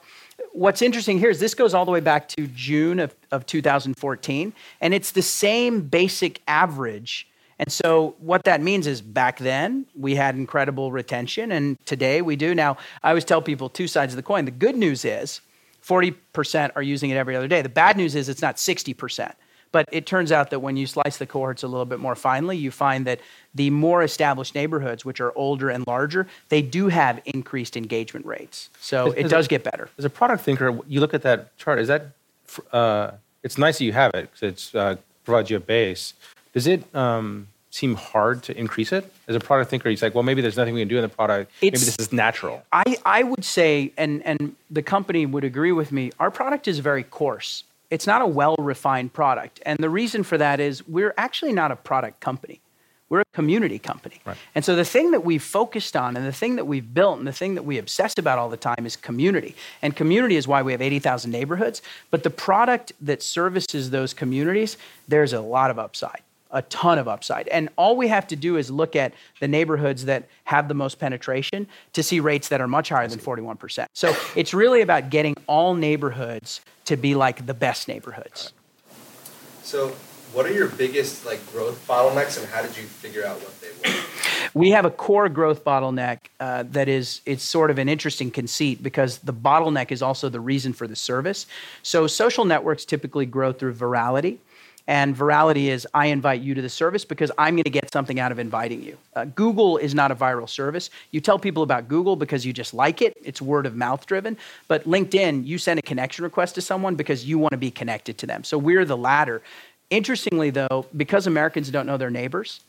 What's interesting here is this goes all the way back to June of, of 2014, and it's the same basic average. And so, what that means is back then we had incredible retention, and today we do. Now, I always tell people two sides of the coin. The good news is 40% are using it every other day. The bad news is it's not 60%. But it turns out that when you slice the cohorts a little bit more finely, you find that the more established neighborhoods, which are older and larger, they do have increased engagement rates. So it it is does it- get better. As a product thinker, you look at that chart. Is that? Uh, it's nice that you have it because it uh, provides you a base. Does it um, seem hard to increase it? As a product thinker, he's like, well, maybe there's nothing we can do in the product. maybe this is natural. I, I would say, and, and the company would agree with me, our product is very coarse. It's not a well refined product. And the reason for that is we're actually not a product company. We're a community company. Right. And so the thing that we've focused on and the thing that we've built and the thing that we obsess about all the time is community. And community is why we have 80,000 neighborhoods. But the product that services those communities, there's a lot of upside, a ton of upside. And all we have to do is look at the neighborhoods that have the most penetration to see rates that are much higher than 41%. So it's really about getting all neighborhoods to be like the best neighborhoods. So, what are your biggest like growth bottlenecks, and how did you figure out what they were? we have a core growth bottleneck uh, that is it's sort of an interesting conceit because the bottleneck is also the reason for the service so social networks typically grow through virality and virality is i invite you to the service because i'm going to get something out of inviting you. Uh, google is not a viral service. You tell people about google because you just like it. It's word of mouth driven. But linkedin you send a connection request to someone because you want to be connected to them. So we're the latter. Interestingly though because americans don't know their neighbors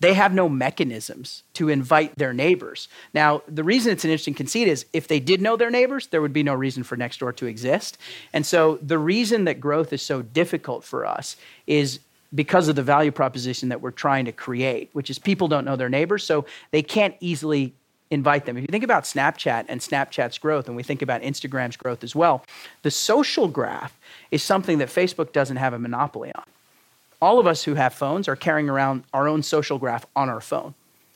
they have no mechanisms to invite their neighbors. Now, the reason it's an interesting conceit is if they did know their neighbors, there would be no reason for Nextdoor to exist. And so the reason that growth is so difficult for us is because of the value proposition that we're trying to create, which is people don't know their neighbors, so they can't easily invite them. If you think about Snapchat and Snapchat's growth, and we think about Instagram's growth as well, the social graph is something that Facebook doesn't have a monopoly on all of us who have phones are carrying around our own social graph on our phone.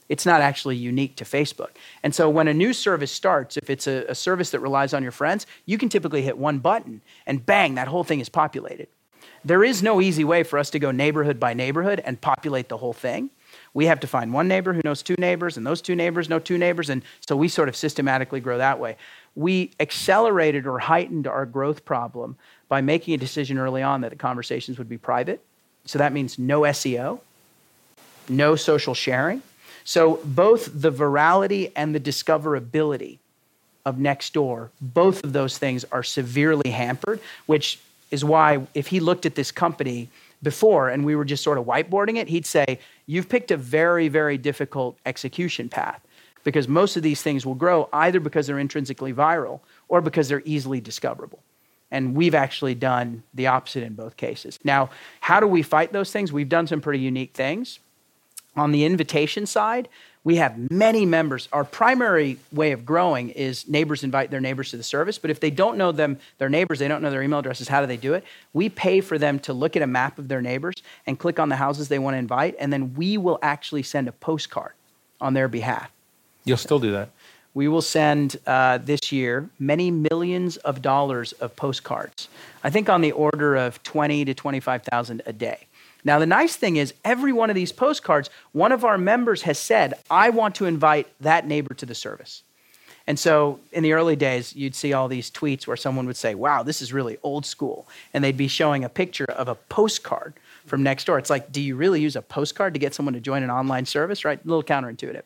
It's not actually unique to Facebook. And so when a new service starts, if it's a, a, service that relies on your friends, you can typically hit one button and bang, that whole thing is populated. There is no easy way for us to go neighborhood by neighborhood and populate the whole thing. We have to find one neighbor who knows two neighbors, and those two neighbors know two neighbors, and so we sort of systematically grow that way. We accelerated or heightened our growth problem by making a decision early on that the conversations would be private so that means no SEO, no social sharing. So both the virality and the discoverability of Nextdoor, both of those things are severely hampered, which is why if he looked at this company before and we were just sort of whiteboarding it, he'd say, You've picked a very, very difficult execution path because most of these things will grow either because they're intrinsically viral or because they're easily discoverable. And we've actually done the opposite in both cases. Now, how do we fight those things? We've done some pretty unique things. On the invitation side, we have many members. Our primary way of growing is neighbors invite their neighbors to the service, but if they don't know them, their neighbors, they don't know their email addresses, how do they do it? We pay for them to look at a map of their neighbors and click on the houses they want to invite, and then we will actually send a postcard on their behalf. You'll still do that. We will send uh, this year many millions of dollars of postcards. I think on the order of 20 to 25,000 a day. Now, the nice thing is, every one of these postcards, one of our members has said, I want to invite that neighbor to the service. And so in the early days, you'd see all these tweets where someone would say, Wow, this is really old school. And they'd be showing a picture of a postcard from Nextdoor. It's like, do you really use a postcard to get someone to join an online service? Right? A little counterintuitive.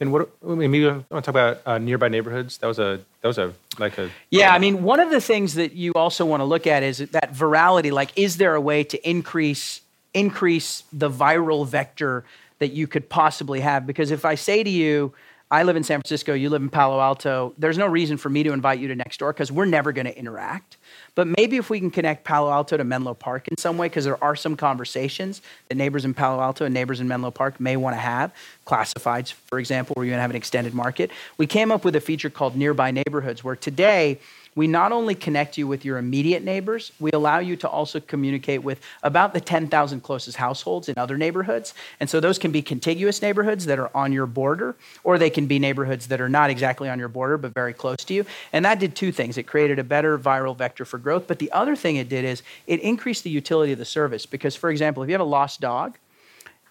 And what maybe I want to talk about uh, nearby neighborhoods. That was a that was a like a yeah. I mean, one of the things that you also want to look at is that virality. Like, is there a way to increase increase the viral vector that you could possibly have? Because if I say to you, I live in San Francisco, you live in Palo Alto, there's no reason for me to invite you to Nextdoor because we're never going to interact. But maybe if we can connect Palo Alto to Menlo Park in some way, because there are some conversations that neighbors in Palo Alto and neighbors in Menlo Park may want to have, classifieds, for example, where you're going to have an extended market. We came up with a feature called Nearby Neighborhoods, where today we not only connect you with your immediate neighbors, we allow you to also communicate with about the 10,000 closest households in other neighborhoods. And so those can be contiguous neighborhoods that are on your border, or they can be neighborhoods that are not exactly on your border, but very close to you. And that did two things. It created a better viral vector for growth, but the other thing it did is it increased the utility of the service. Because, for example, if you have a lost dog,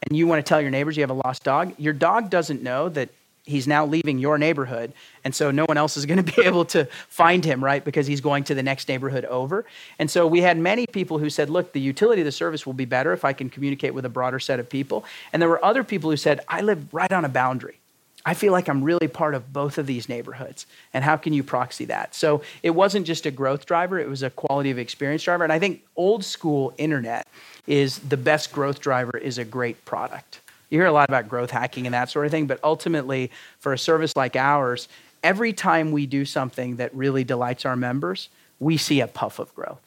and you want to tell your neighbors you have a lost dog, your dog doesn't know that he's now leaving your neighborhood and so no one else is going to be able to find him right because he's going to the next neighborhood over and so we had many people who said look the utility of the service will be better if i can communicate with a broader set of people and there were other people who said i live right on a boundary I feel like I'm really part of both of these neighborhoods. And how can you proxy that? So it wasn't just a growth driver, it was a quality of experience driver. And I think old school internet is the best growth driver is a great product. You hear a lot about growth hacking and that sort of thing, but ultimately, for a service like ours, every time we do something that really delights our members, we see a puff of growth.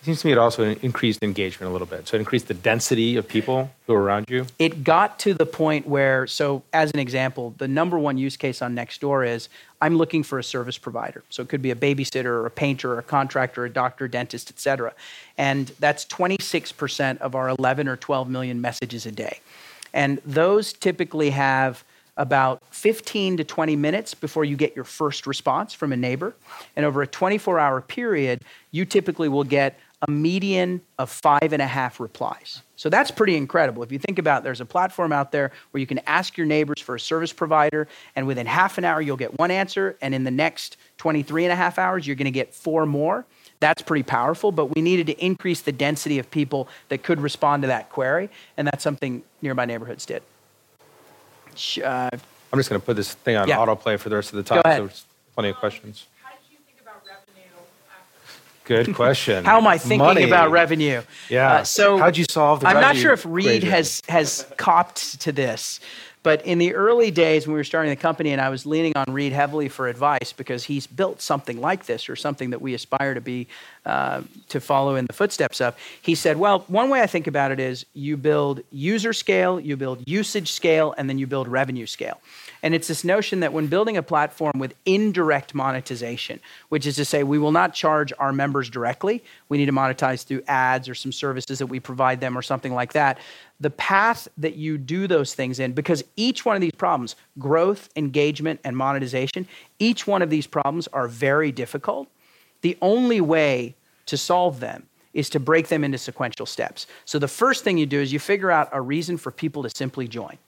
It seems to me it also increased engagement a little bit. So it increased the density of people who are around you. It got to the point where, so as an example, the number one use case on Nextdoor is I'm looking for a service provider. So it could be a babysitter or a painter or a contractor, a doctor, dentist, et cetera. And that's 26% of our 11 or 12 million messages a day. And those typically have about 15 to 20 minutes before you get your first response from a neighbor. And over a 24 hour period, you typically will get a median of five and a half replies. So that's pretty incredible. If you think about it, there's a platform out there where you can ask your neighbors for a service provider, and within half an hour, you'll get one answer, and in the next 23 and a half hours, you're going to get four more. That's pretty powerful, but we needed to increase the density of people that could respond to that query, and that's something Nearby Neighborhoods did. Uh, I'm just going to put this thing on yeah. autoplay for the rest of the time. Go ahead. So plenty of questions. Good question. How am I thinking Money. about revenue? Yeah. Uh, so how'd you solve the? I'm not sure if Reid equation? has has copped to this, but in the early days when we were starting the company, and I was leaning on Reid heavily for advice because he's built something like this or something that we aspire to be uh, to follow in the footsteps of. He said, "Well, one way I think about it is you build user scale, you build usage scale, and then you build revenue scale." And it's this notion that when building a platform with indirect monetization, which is to say, we will not charge our members directly, we need to monetize through ads or some services that we provide them or something like that. The path that you do those things in, because each one of these problems, growth, engagement, and monetization, each one of these problems are very difficult. The only way to solve them is to break them into sequential steps. So the first thing you do is you figure out a reason for people to simply join.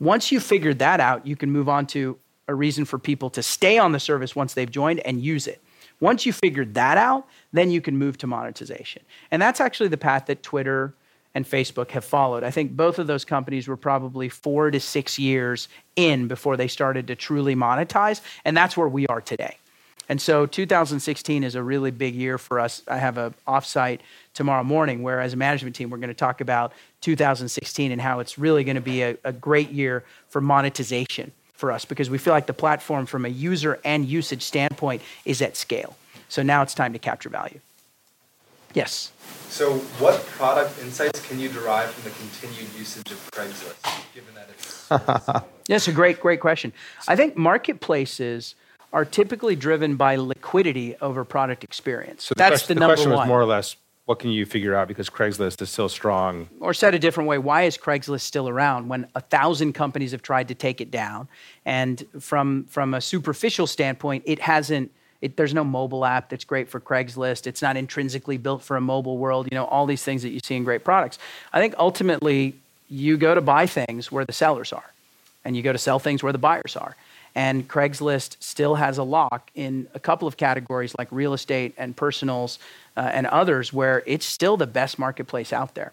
Once you've figured that out, you can move on to a reason for people to stay on the service once they've joined and use it. Once you figured that out, then you can move to monetization. And that's actually the path that Twitter and Facebook have followed. I think both of those companies were probably four to six years in before they started to truly monetize. And that's where we are today. And so 2016 is a really big year for us. I have an offsite tomorrow morning where, as a management team, we're going to talk about 2016 and how it's really going to be a, a great year for monetization for us because we feel like the platform, from a user and usage standpoint, is at scale. So now it's time to capture value. Yes. So, what product insights can you derive from the continued usage of Craigslist, given that it's? That's a great, great question. I think marketplaces are typically driven by liquidity over product experience. So the That's question, the number question one. was more or less, what can you figure out because Craigslist is still strong? Or said a different way, why is Craigslist still around when a thousand companies have tried to take it down? And from from a superficial standpoint, it hasn't. It, there's no mobile app that's great for Craigslist. It's not intrinsically built for a mobile world. You know all these things that you see in great products. I think ultimately you go to buy things where the sellers are, and you go to sell things where the buyers are. And Craigslist still has a lock in a couple of categories like real estate and personals uh, and others where it's still the best marketplace out there.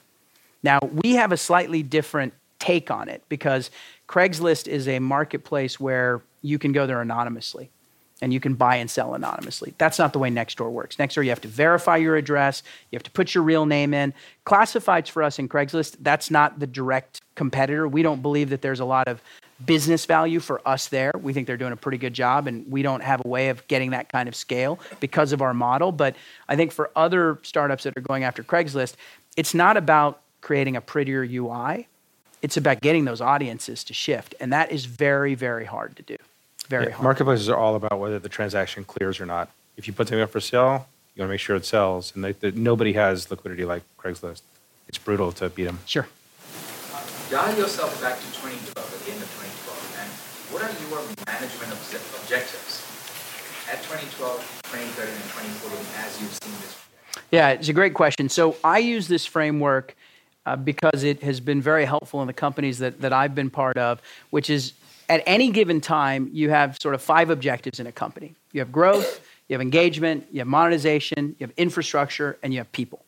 Now, we have a slightly different take on it because Craigslist is a marketplace where you can go there anonymously and you can buy and sell anonymously. That's not the way Nextdoor works. Nextdoor, you have to verify your address, you have to put your real name in. Classifieds for us in Craigslist, that's not the direct competitor. We don't believe that there's a lot of business value for us there. We think they're doing a pretty good job, and we don't have a way of getting that kind of scale because of our model. But I think for other startups that are going after Craigslist, it's not about creating a prettier UI. It's about getting those audiences to shift. And that is very, very hard to do. Very Yeah, hard. Marketplaces are all about whether the transaction clears or not. If you put something up for sale, you want to make sure it sells. And they, they, nobody has liquidity like Craigslist. It's brutal to beat them. Sure. Uh, Dial yourself back to 2012, at the end of 2012, and what are your management obje- objectives at 2012, 2013, and 2014 as you've seen this? Yeah, it's a great question. So I use this framework uh, because it has been very helpful in the companies that, that I've been part of, which is at any given time, you have sort of five objectives in a company you have growth, you have engagement, you have monetization, you have infrastructure, and you have people.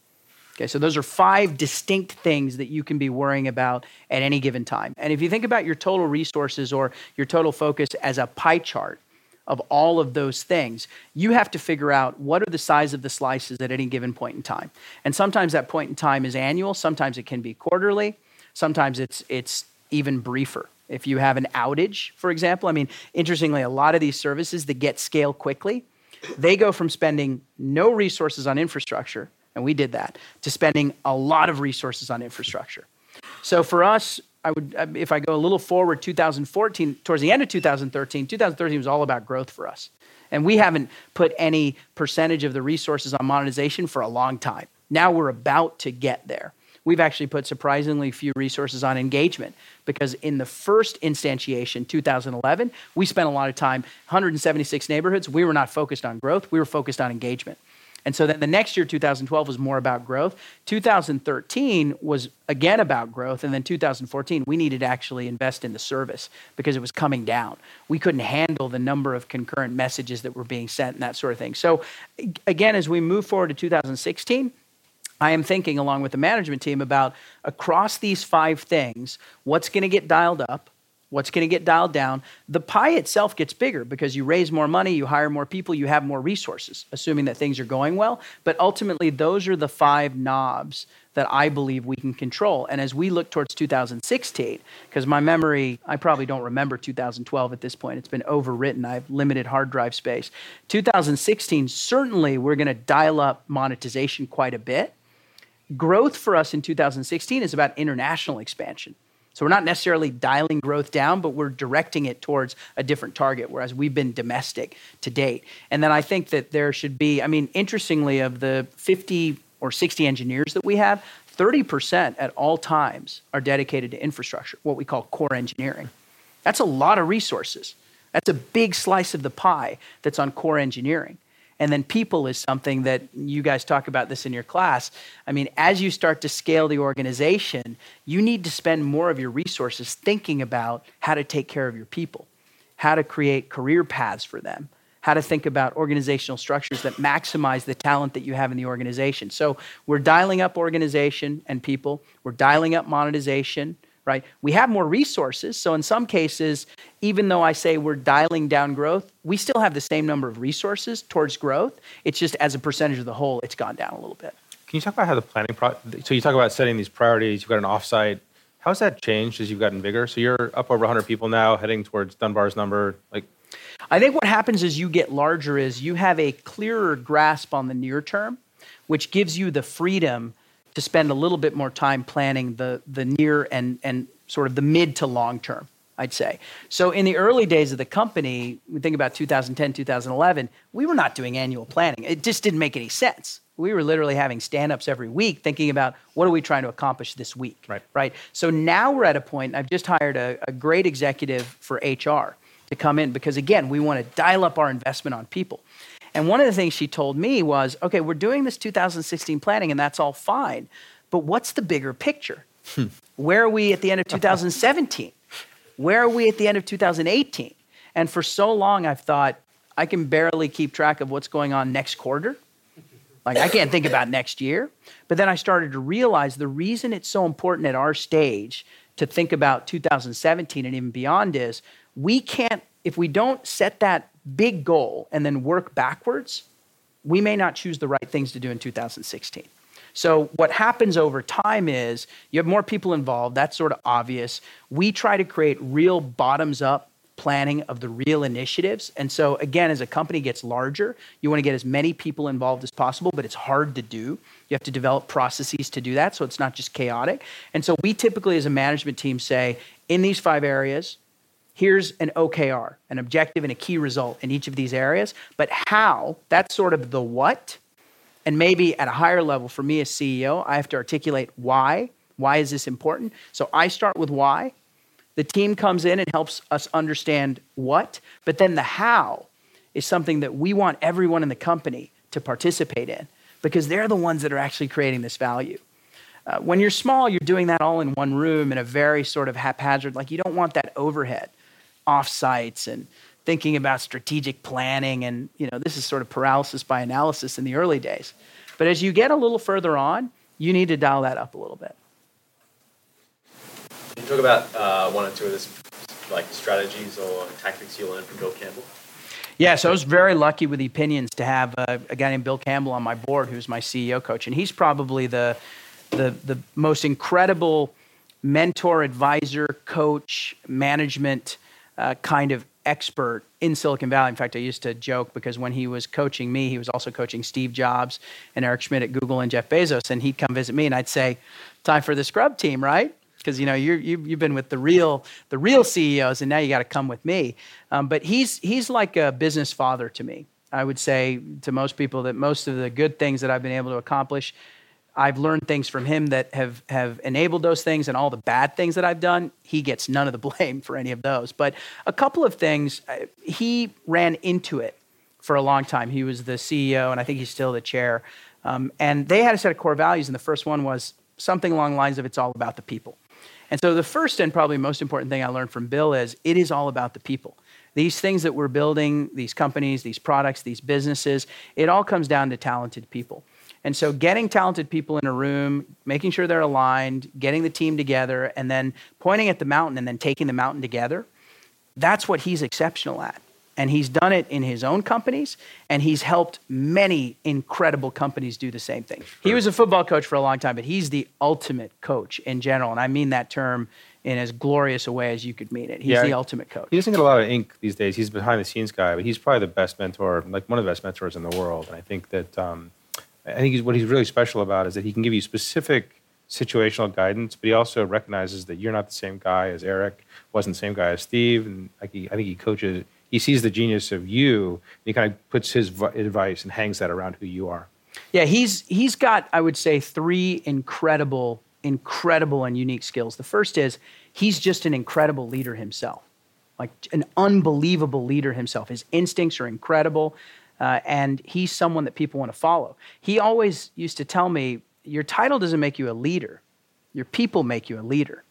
Okay, so those are five distinct things that you can be worrying about at any given time. And if you think about your total resources or your total focus as a pie chart of all of those things, you have to figure out what are the size of the slices at any given point in time. And sometimes that point in time is annual, sometimes it can be quarterly, sometimes it's it's even briefer. If you have an outage, for example, I mean, interestingly, a lot of these services that get scale quickly, they go from spending no resources on infrastructure, and we did that, to spending a lot of resources on infrastructure. So for us, I would, uh, if I go a little forward, 2014, towards the end of 2013, 2013 was all about growth for us. And we haven't put any percentage of the resources on monetization for a long time. Now we're about to get there. We've actually put surprisingly few resources on engagement because in the first instantiation, 2011, we spent a lot of time, 176 neighborhoods. We were not focused on growth, we were focused on engagement. And so then the next year, 2012, was more about growth. 2013 was again about growth. And then 2014, we needed to actually invest in the service because it was coming down. We couldn't handle the number of concurrent messages that were being sent and that sort of thing. So again, as we move forward to 2016, I am thinking, along with the management team, about across these five things what's going to get dialed up, what's going to get dialed down. The pie itself gets bigger because you raise more money, you hire more people, you have more resources, assuming that things are going well. But ultimately, those are the five knobs that I believe we can control. And as we look towards 2016, because my memory, I probably don't remember 2012 at this point, it's been overwritten, I have limited hard drive space. 2016, certainly we're going to dial up monetization quite a bit growth for us in 2016 is about international expansion. So we're not necessarily dialing growth down, but we're directing it towards a different target, whereas we've been domestic to date. And then I think that there should be, I mean, interestingly, of the 50 or 60 engineers that we have, 30% at all times are dedicated to infrastructure, what we call core engineering. That's a lot of resources. That's a big slice of the pie that's on core engineering. And then people is something that you guys talk about this in your class. I mean, as you start to scale the organization, you need to spend more of your resources thinking about how to take care of your people, how to create career paths for them, how to think about organizational structures that maximize the talent that you have in the organization. So we're dialing up organization and people, we're dialing up monetization right? We have more resources. So in some cases, even though I say we're dialing down growth, we still have the same number of resources towards growth. It's just as a percentage of the whole, it's gone down a little bit. Can you talk about how the planning pro- so you talk about setting these priorities, you've got an offsite. How's that changed as you've gotten bigger? So you're up over 100 people now, heading towards Dunbar's number. Like, I think what happens as you get larger is you have a clearer grasp on the near term, which gives you the freedom to spend a little bit more time planning the, the near and, and sort of the mid to long term, I'd say. So in the early days of the company, we think about 2010, 2011, we were not doing annual planning. It just didn't make any sense. We were literally having stand-ups every week thinking about what are we trying to accomplish this week, right? right? So now we're at a point, I've just hired a, a great executive for HR to come in because again, we want to dial up our investment on people. And one of the things she told me was, okay, we're doing this 2016 planning and that's all fine, but what's the bigger picture? Hmm. Where are we at the end of 2017? Where are we at the end of 2018? And for so long, I've thought, I can barely keep track of what's going on next quarter. Like, I can't think about next year. But then I started to realize the reason it's so important at our stage to think about 2017 and even beyond is we can't, if we don't set that big goal and then work backwards, we may not choose the right things to do in 2016. So, what happens over time is you have more people involved. That's sort of obvious. We try to create real bottoms up planning of the real initiatives. And so, again, as a company gets larger, you want to get as many people involved as possible, but it's hard to do. You have to develop processes to do that so it's not just chaotic. And so, we typically, as a management team, say in these five areas, here's an OKR, an objective and a key result in each of these areas. But how, that's sort of the what. And maybe at a higher level, for me as CEO, I have to articulate why. Why is this important? So I start with why. The team comes in and helps us understand what, but then the how is something that we want everyone in the company to participate in because they're the ones that are actually creating this value. Uh, when you're small, you're doing that all in one room in a very sort of haphazard, like you don't want that overhead offsites and thinking about strategic planning and you know this is sort of paralysis by analysis in the early days. But as you get a little further on you need to dial that up a little bit. Can you talk about uh, one or two of this like strategies or tactics you learned from bill campbell? Yeah, so I was very lucky with the Epinions to have a, a, guy named Bill Campbell on my board, who's my CEO coach, and he's probably the the the most incredible mentor, advisor, coach, management uh, kind of expert in Silicon Valley. In fact, I used to joke because when he was coaching me, he was also coaching Steve Jobs and Eric Schmidt at Google and Jeff Bezos. And he'd come visit me, and I'd say, "Time for the scrub team, right?" Because you know you you you've been with the real the real CEOs, and now you got to come with me. Um, but he's he's like a business father to me. I would say to most people that most of the good things that I've been able to accomplish I've learned things from him that have, have enabled those things and all the bad things that I've done. He gets none of the blame for any of those. But a couple of things, uh, he ran Intuit for a long time. He was the CEO, and I think he's still the chair. Um, and they had a set of core values, and the first one was something along the lines of it's all about the people. And so the first and probably most important thing I learned from Bill is it is all about the people. These things that we're building, these companies, these products, these businesses, it all comes down to talented people. And so, getting talented people in a room, making sure they're aligned, getting the team together, and then pointing at the mountain and then taking the mountain together, that's what he's exceptional at. And he's done it in his own companies, and he's helped many incredible companies do the same thing. He was a football coach for a long time, but he's the ultimate coach in general. And I mean that term in as glorious a way as you could mean it. He's yeah, the ultimate coach. He doesn't get a lot of ink these days. He's behind the scenes guy, but he's probably the best mentor, like one of the best mentors in the world. And I think that um, I think he's, what he's really special about is that he can give you specific situational guidance, but he also recognizes that you're not the same guy as Eric, wasn't the same guy as Steve, and like he, I think he coaches. He sees the genius of you, and he kind of puts his advice and hangs that around who you are. Yeah, he's he's got I would say three incredible, incredible and unique skills. The first is he's just an incredible leader himself, like an unbelievable leader himself. His instincts are incredible. Uh, and he's someone that people want to follow. He always used to tell me, Your title doesn't make you a leader, your people make you a leader.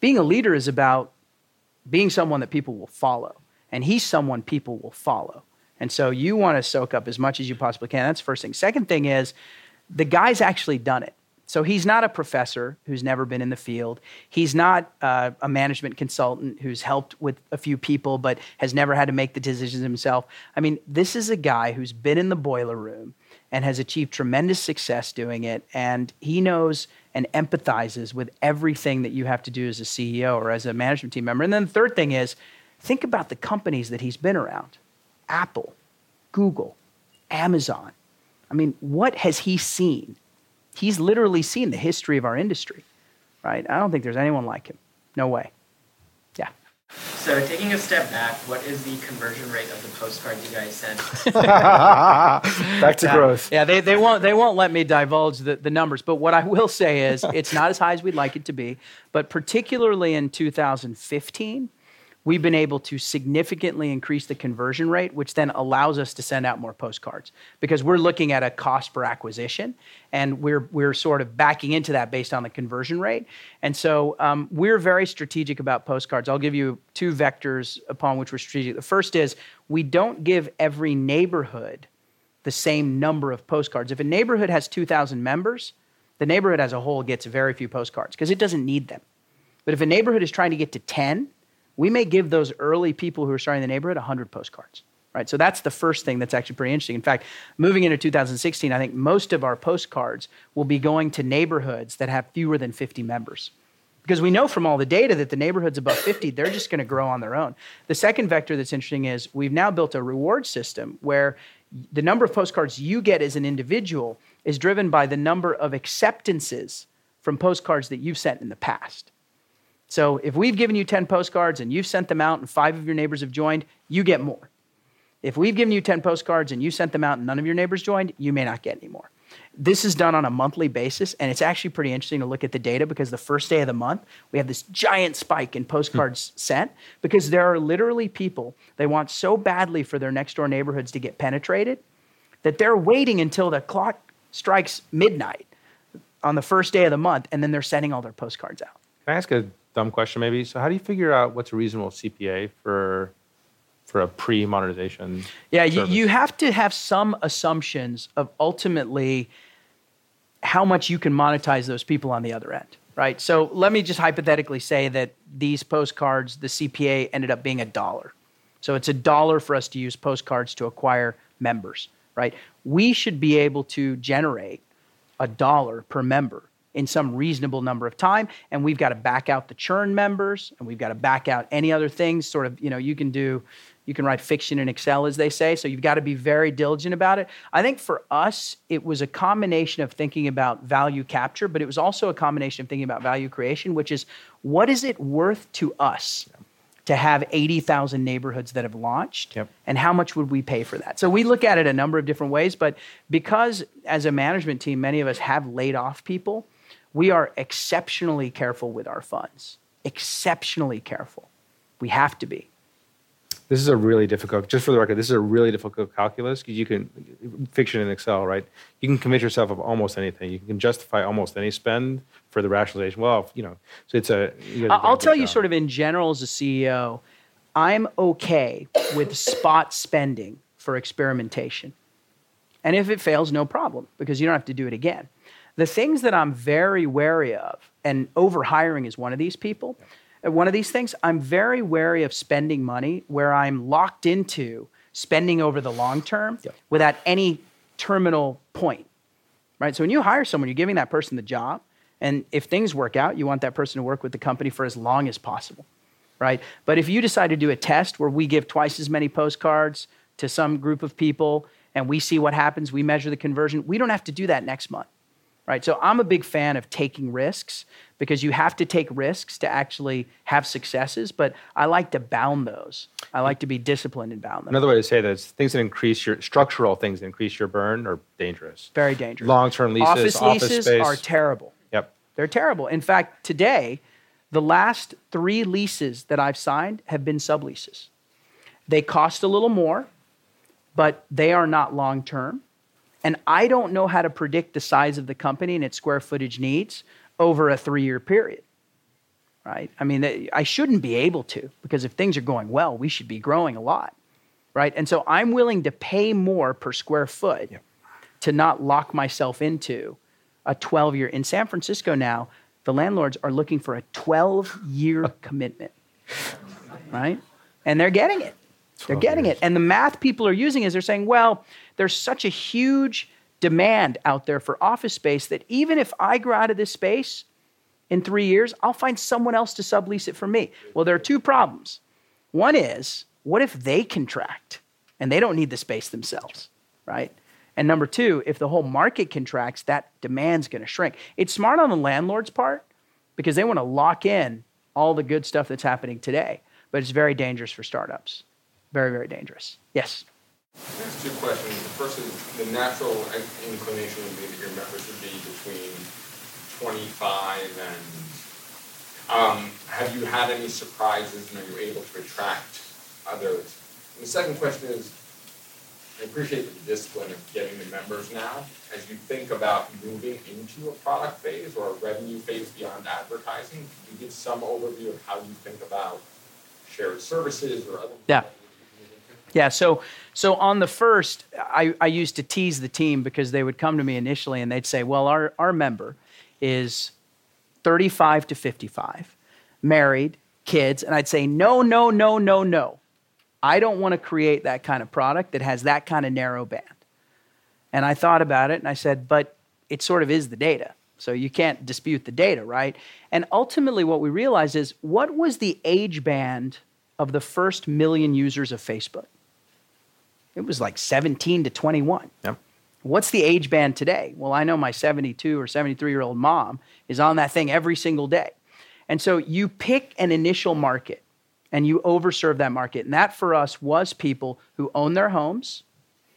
Being a leader is about being someone that people will follow, and he's someone people will follow. And so you want to soak up as much as you possibly can. That's the first thing. Second thing is, the guy's actually done it. So he's not a professor who's never been in the field. He's not uh, a management consultant who's helped with a few people but has never had to make the decisions himself. I mean, this is a guy who's been in the boiler room and has achieved tremendous success doing it. And he knows and empathizes with everything that you have to do as a CEO or as a management team member. And then the third thing is think about the companies that he's been around Apple, Google, Amazon. I mean, what has he seen? He's literally seen the history of our industry, right? I don't think there's anyone like him. No way. Yeah. So taking a step back, what is the conversion rate of the postcards you guys sent? back to yeah, growth. Yeah, they, they won't they won't let me divulge the, the numbers. But what I will say is it's not as high as we'd like it to be. But particularly in 2015, we've been able to significantly increase the conversion rate, which then allows us to send out more postcards because we're looking at a cost per acquisition and we're, we're sort of backing into that based on the conversion rate. And so um, we're very strategic about postcards. I'll give you two vectors upon which we're strategic. The first is we don't give every neighborhood the same number of postcards. If a neighborhood has 2,000 members, the neighborhood as a whole gets very few postcards because it doesn't need them. But if a neighborhood is trying to get to 10, we may give those early people who are starting the neighborhood 100 postcards. Right, so that's the first thing that's actually pretty interesting. In fact, moving into 2016, I think most of our postcards will be going to neighborhoods that have fewer than 50 members because we know from all the data that the neighborhoods above 50 they're just going to grow on their own the second vector that's interesting is we've now built a reward system where the number of postcards you get as an individual is driven by the number of acceptances from postcards that you've sent in the past so if we've given you 10 postcards and you've sent them out and five of your neighbors have joined, you get more. If we've given you 10 postcards and you sent them out and none of your neighbors joined, you may not get any more. This is done on a monthly basis, and it's actually pretty interesting to look at the data because the first day of the month, we have this giant spike in postcards hmm. sent because there are literally people they want so badly for their Nextdoor neighborhoods to get penetrated that they're waiting until the clock strikes midnight on the first day of the month, and then they're sending all their postcards out. Can I ask a dumb question maybe. So how do you figure out what's a reasonable CPA for for a pre-monetization? Yeah, you, you have to have some assumptions of ultimately how much you can monetize those people on the other end, right? So let me just hypothetically say that these postcards, the CPA ended up being a dollar. So it's a dollar for us to use postcards to acquire members, right? We should be able to generate a dollar per member in some reasonable number of time and we've got to back out the churn members and we've got to back out any other things sort of you know you can do you can write fiction in excel as they say so you've got to be very diligent about it. I think for us it was a combination of thinking about value capture but it was also a combination of thinking about value creation which is what is it worth to us to have 80,000 neighborhoods that have launched? Yep. and how much would we pay for that? So we look at it a number of different ways but because as a management team many of us have laid off people we are exceptionally careful with our funds exceptionally careful we have to be This is a really difficult, just for the record, this is a really difficult calculus because you can, fiction in Excel, right? You can convince yourself of almost anything. You can justify almost any spend for the rationalization. Well, you know, so it's a. you gotta do a I'll tell you sort of in general as a CEO, I'm okay with spot spending for experimentation. And if it fails, no problem, because you don't have to do it again. The things that I'm very wary of, and overhiring is one of these people, one of these things, I'm very wary of spending money where I'm locked into spending over the long term without any terminal point right? So when you hire someone, you're giving that person the job, and if things work out, you want that person to work with the company for as long as possible, right? But if you decide to do a test where we give twice as many postcards to some group of people and we see what happens, we measure the conversion, we don't have to do that next month, right? So I'm a big fan of taking risks because you have to take risks to actually have successes, but I like to bound those. I like to be disciplined and bound them. Another way to say that is things that increase your, structural things that increase your burn are dangerous. Very dangerous. Long-term leases, office office leases space. are terrible. Yep. They're terrible. In fact, today, the last three leases that I've signed have been subleases. They cost a little more, but they are not long term. And I don't know how to predict the size of the company and its square footage needs over a three year period. Right? I mean, I shouldn't be able to because if things are going well, we should be growing a lot. Right? And so I'm willing to pay more per square foot to not lock myself into a 12 year. In San Francisco now, the landlords are looking for a 12 year commitment, right? And they're getting it. They're getting years. it. And the math people are using is they're saying, well, there's such a huge demand out there for office space that even if I grow out of this space in three years, I'll find someone else to sublease it for me. Well, there are two problems. One is, what if they contract and they don't need the space themselves, right? And number two, if the whole market contracts, that demand's going to shrink. It's smart on the landlord's part because they want to lock in all the good stuff that's happening today, but it's very dangerous for startups. Very, very dangerous. Yes. There's two questions. The first is the natural inclination would be that your members would be between 25 and, um, have you had any surprises and are you able to attract others? And the second question is, I appreciate the discipline of getting the members now. As you think about moving into a product phase or a revenue phase beyond advertising, can you give some overview of how you think about shared services or other? Yeah. Yeah, so so on the first, I, I used to tease the team because they would come to me initially and they'd say, Well, our, our member is 35 to 55, married, kids. And I'd say, No, no, no, no, no. I don't want to create that kind of product that has that kind of narrow band. And I thought about it and I said, But it sort of is the data. So you can't dispute the data, right? And ultimately, what we realized is what was the age band of the first million users of Facebook? It was like 17 to 21. Yep. What's the age band today? Well, I know my 72 or 73 year old mom is on that thing every single day. And so you pick an initial market and you overserve that market. And that for us was people who own their homes.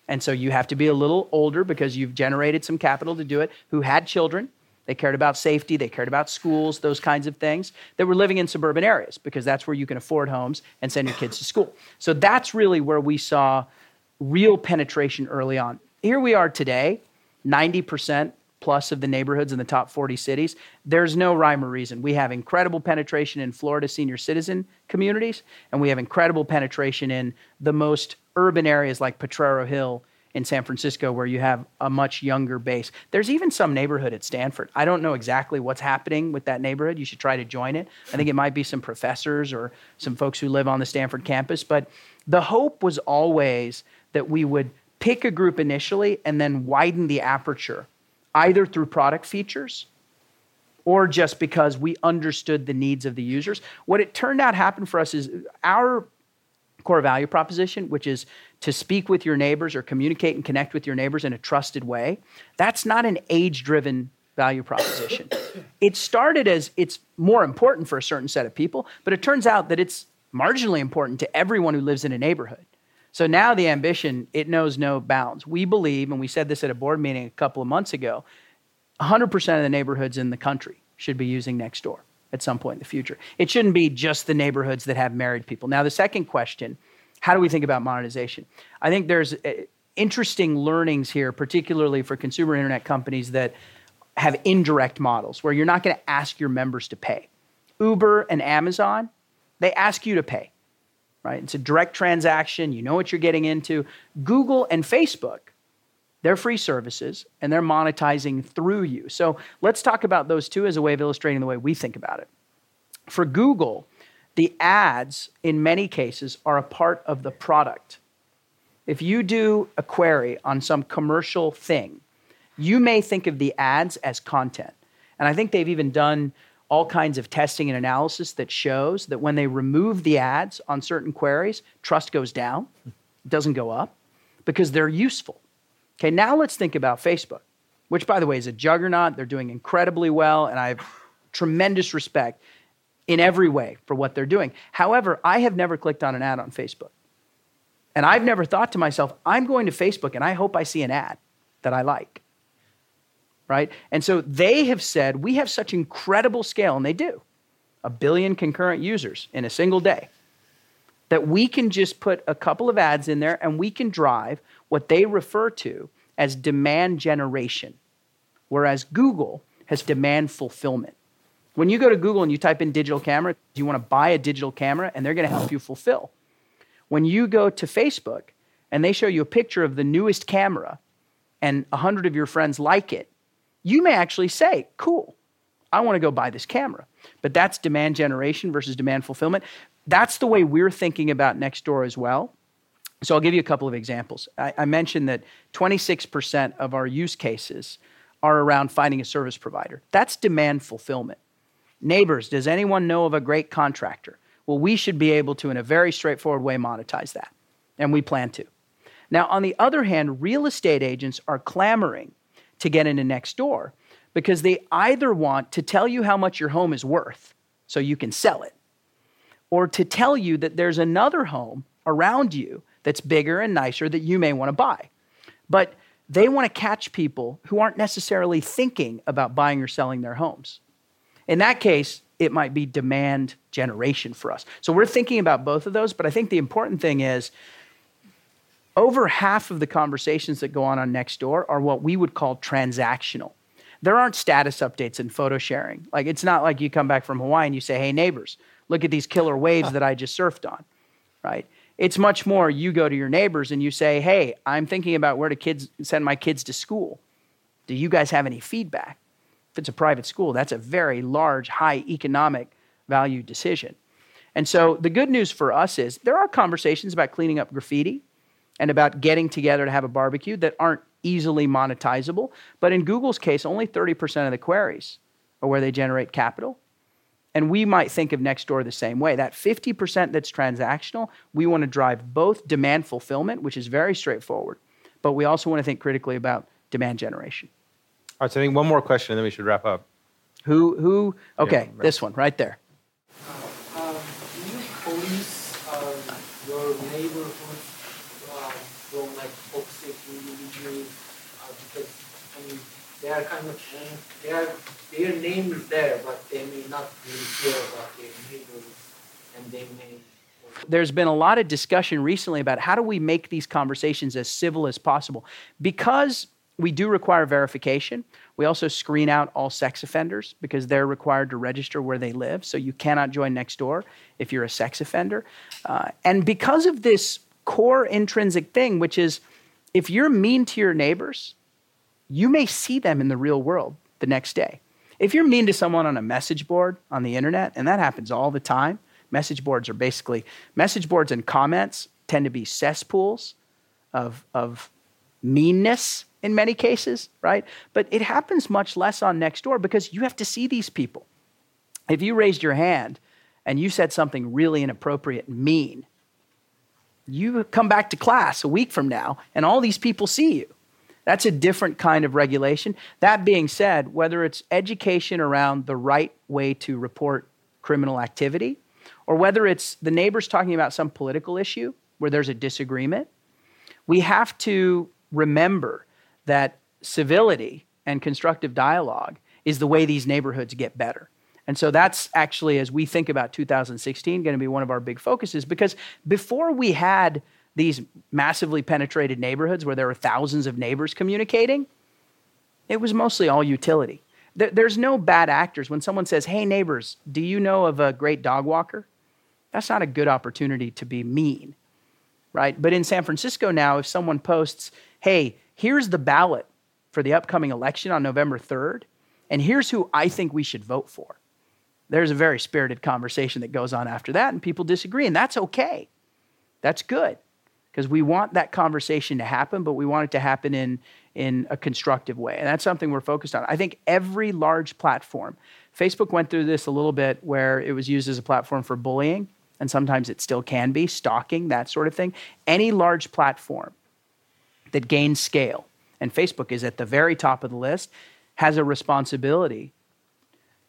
And so you have to be a little older because you've generated some capital to do it, who had children. They cared about safety, they cared about schools, those kinds of things. That were living in suburban areas because that's where you can afford homes and send your kids to school. So that's really where we saw real penetration early on. Here we are today, 90% plus of the neighborhoods in the top 40 cities. There's no rhyme or reason. We have incredible penetration in Florida senior citizen communities, and we have incredible penetration in the most urban areas like Potrero Hill in San Francisco, where you have a much younger base. There's even some neighborhood at Stanford. I don't know exactly what's happening with that neighborhood. You should try to join it. I think it might be some professors or some folks who live on the Stanford campus. But the hope was always that we would pick a group initially and then widen the aperture, either through product features or just because we understood the needs of the users. What it turned out happened for us is our core value proposition, which is to speak with your neighbors or communicate and connect with your neighbors in a trusted way, that's not an age driven value proposition. it started as it's more important for a certain set of people, but it turns out that it's marginally important to everyone who lives in a neighborhood. So now the ambition, it knows no bounds. We believe, and we said this at a board meeting a couple of months ago, 100% of the neighborhoods in the country should be using Nextdoor at some point in the future. It shouldn't be just the neighborhoods that have married people. Now, the second question how do we think about monetization? I think there's uh, interesting learnings here, particularly for consumer internet companies that have indirect models where you're not going to ask your members to pay. Uber and Amazon, they ask you to pay, right? It's a direct transaction. You know what you're getting into. Google and Facebook, they're free services and they're monetizing through you. So let's talk about those two as a way of illustrating the way we think about it. For Google, the ads in many cases are a part of the product. If you do a query on some commercial thing, you may think of the ads as content. And I think they've even done all kinds of testing and analysis that shows that when they remove the ads on certain queries, trust goes down, doesn't go up, because they're useful. Okay, now let's think about Facebook, which, by the way, is a juggernaut. They're doing incredibly well, and I have tremendous respect in every way for what they're doing. However, I have never clicked on an ad on Facebook. And I've never thought to myself, I'm going to Facebook and I hope I see an ad that I like. Right? And so they have said, we have such incredible scale, and they do a billion concurrent users in a single day that we can just put a couple of ads in there and we can drive what they refer to as demand generation, whereas Google has demand fulfillment. When you go to Google and you type in digital camera, you want to buy a digital camera and they're going to help you fulfill. When you go to Facebook and they show you a picture of the newest camera and 100 of your friends like it, you may actually say, cool, I want to go buy this camera. But that's demand generation versus demand fulfillment. That's the way we're thinking about Nextdoor as well. So I'll give you a couple of examples. I, I mentioned that 26% of our use cases are around finding a service provider. That's demand fulfillment. Neighbors, does anyone know of a great contractor? Well, we should be able to, in a very straightforward way, monetize that. And we plan to. Now, on the other hand, real estate agents are clamoring to get into Nextdoor because they either want to tell you how much your home is worth so you can sell it, or to tell you that there's another home around you that's bigger and nicer that you may want to buy. But they want to catch people who aren't necessarily thinking about buying or selling their homes. In that case, it might be demand generation for us. So we're thinking about both of those, but I think the important thing is over half of the conversations that go on on Nextdoor are what we would call transactional. There aren't status updates and photo sharing. Like it's not like you come back from Hawaii and you say, "Hey neighbors, look at these killer waves that I just surfed on." Right? It's much more you go to your neighbors and you say, hey, I'm thinking about where to kids, send my kids to school. Do you guys have any feedback? If it's a private school, that's a very large, high economic value decision. And so the good news for us is there are conversations about cleaning up graffiti and about getting together to have a barbecue that aren't easily monetizable. But in Google's case, only 30% of the queries are where they generate capital. And we might think of Nextdoor the same way. That 50% that's transactional, we want to drive both demand fulfillment, which is very straightforward, but we also want to think critically about demand generation. All right, so I think one more question, and then we should wrap up. Who, who, okay, yeah, right. this one right there. Uh, um, do you police uh, your neighborhood uh, from like toxic individuals? Uh, because, I mean, they are kind of, they are there, but they may not really care about their neighbors, and they may. There's been a lot of discussion recently about how do we make these conversations as civil as possible. Because we do require verification, we also screen out all sex offenders because they're required to register where they live. So you cannot join Nextdoor if you're a sex offender. Uh, and because of this core intrinsic thing, which is if you're mean to your neighbors, you may see them in the real world the next day. If you're mean to someone on a message board on the internet, and that happens all the time, message boards are basically message boards and comments tend to be cesspools of, of meanness in many cases, right? But it happens much less on Nextdoor because you have to see these people. If you raised your hand and you said something really inappropriate and mean, you come back to class a week from now and all these people see you. That's a different kind of regulation. That being said, whether it's education around the right way to report criminal activity, or whether it's the neighbors talking about some political issue where there's a disagreement, we have to remember that civility and constructive dialogue is the way these neighborhoods get better. And so that's actually, as we think about 2016, going to be one of our big focuses because before we had these massively penetrated neighborhoods where there were thousands of neighbors communicating, it was mostly all utility. There's no bad actors. When someone says, Hey, neighbors, do you know of a great dog walker? That's not a good opportunity to be mean, right? But in San Francisco now, if someone posts, Hey, here's the ballot for the upcoming election on November 3rd, and here's who I think we should vote for. There's a very spirited conversation that goes on after that, and people disagree, and that's okay. That's good because we want that conversation to happen, but we want it to happen in, in a constructive way. And that's something we're focused on. I think every large platform, Facebook went through this a little bit where it was used as a platform for bullying, and sometimes it still can be, stalking, that sort of thing. Any large platform that gains scale, and Facebook is at the very top of the list, has a responsibility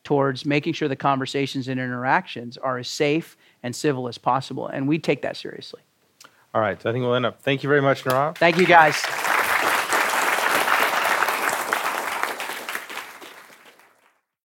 towards making sure the conversations and interactions are as safe and civil as possible. And we take that seriously. All right, so I think we'll end up. Thank you very much, Nirav. Thank you, guys.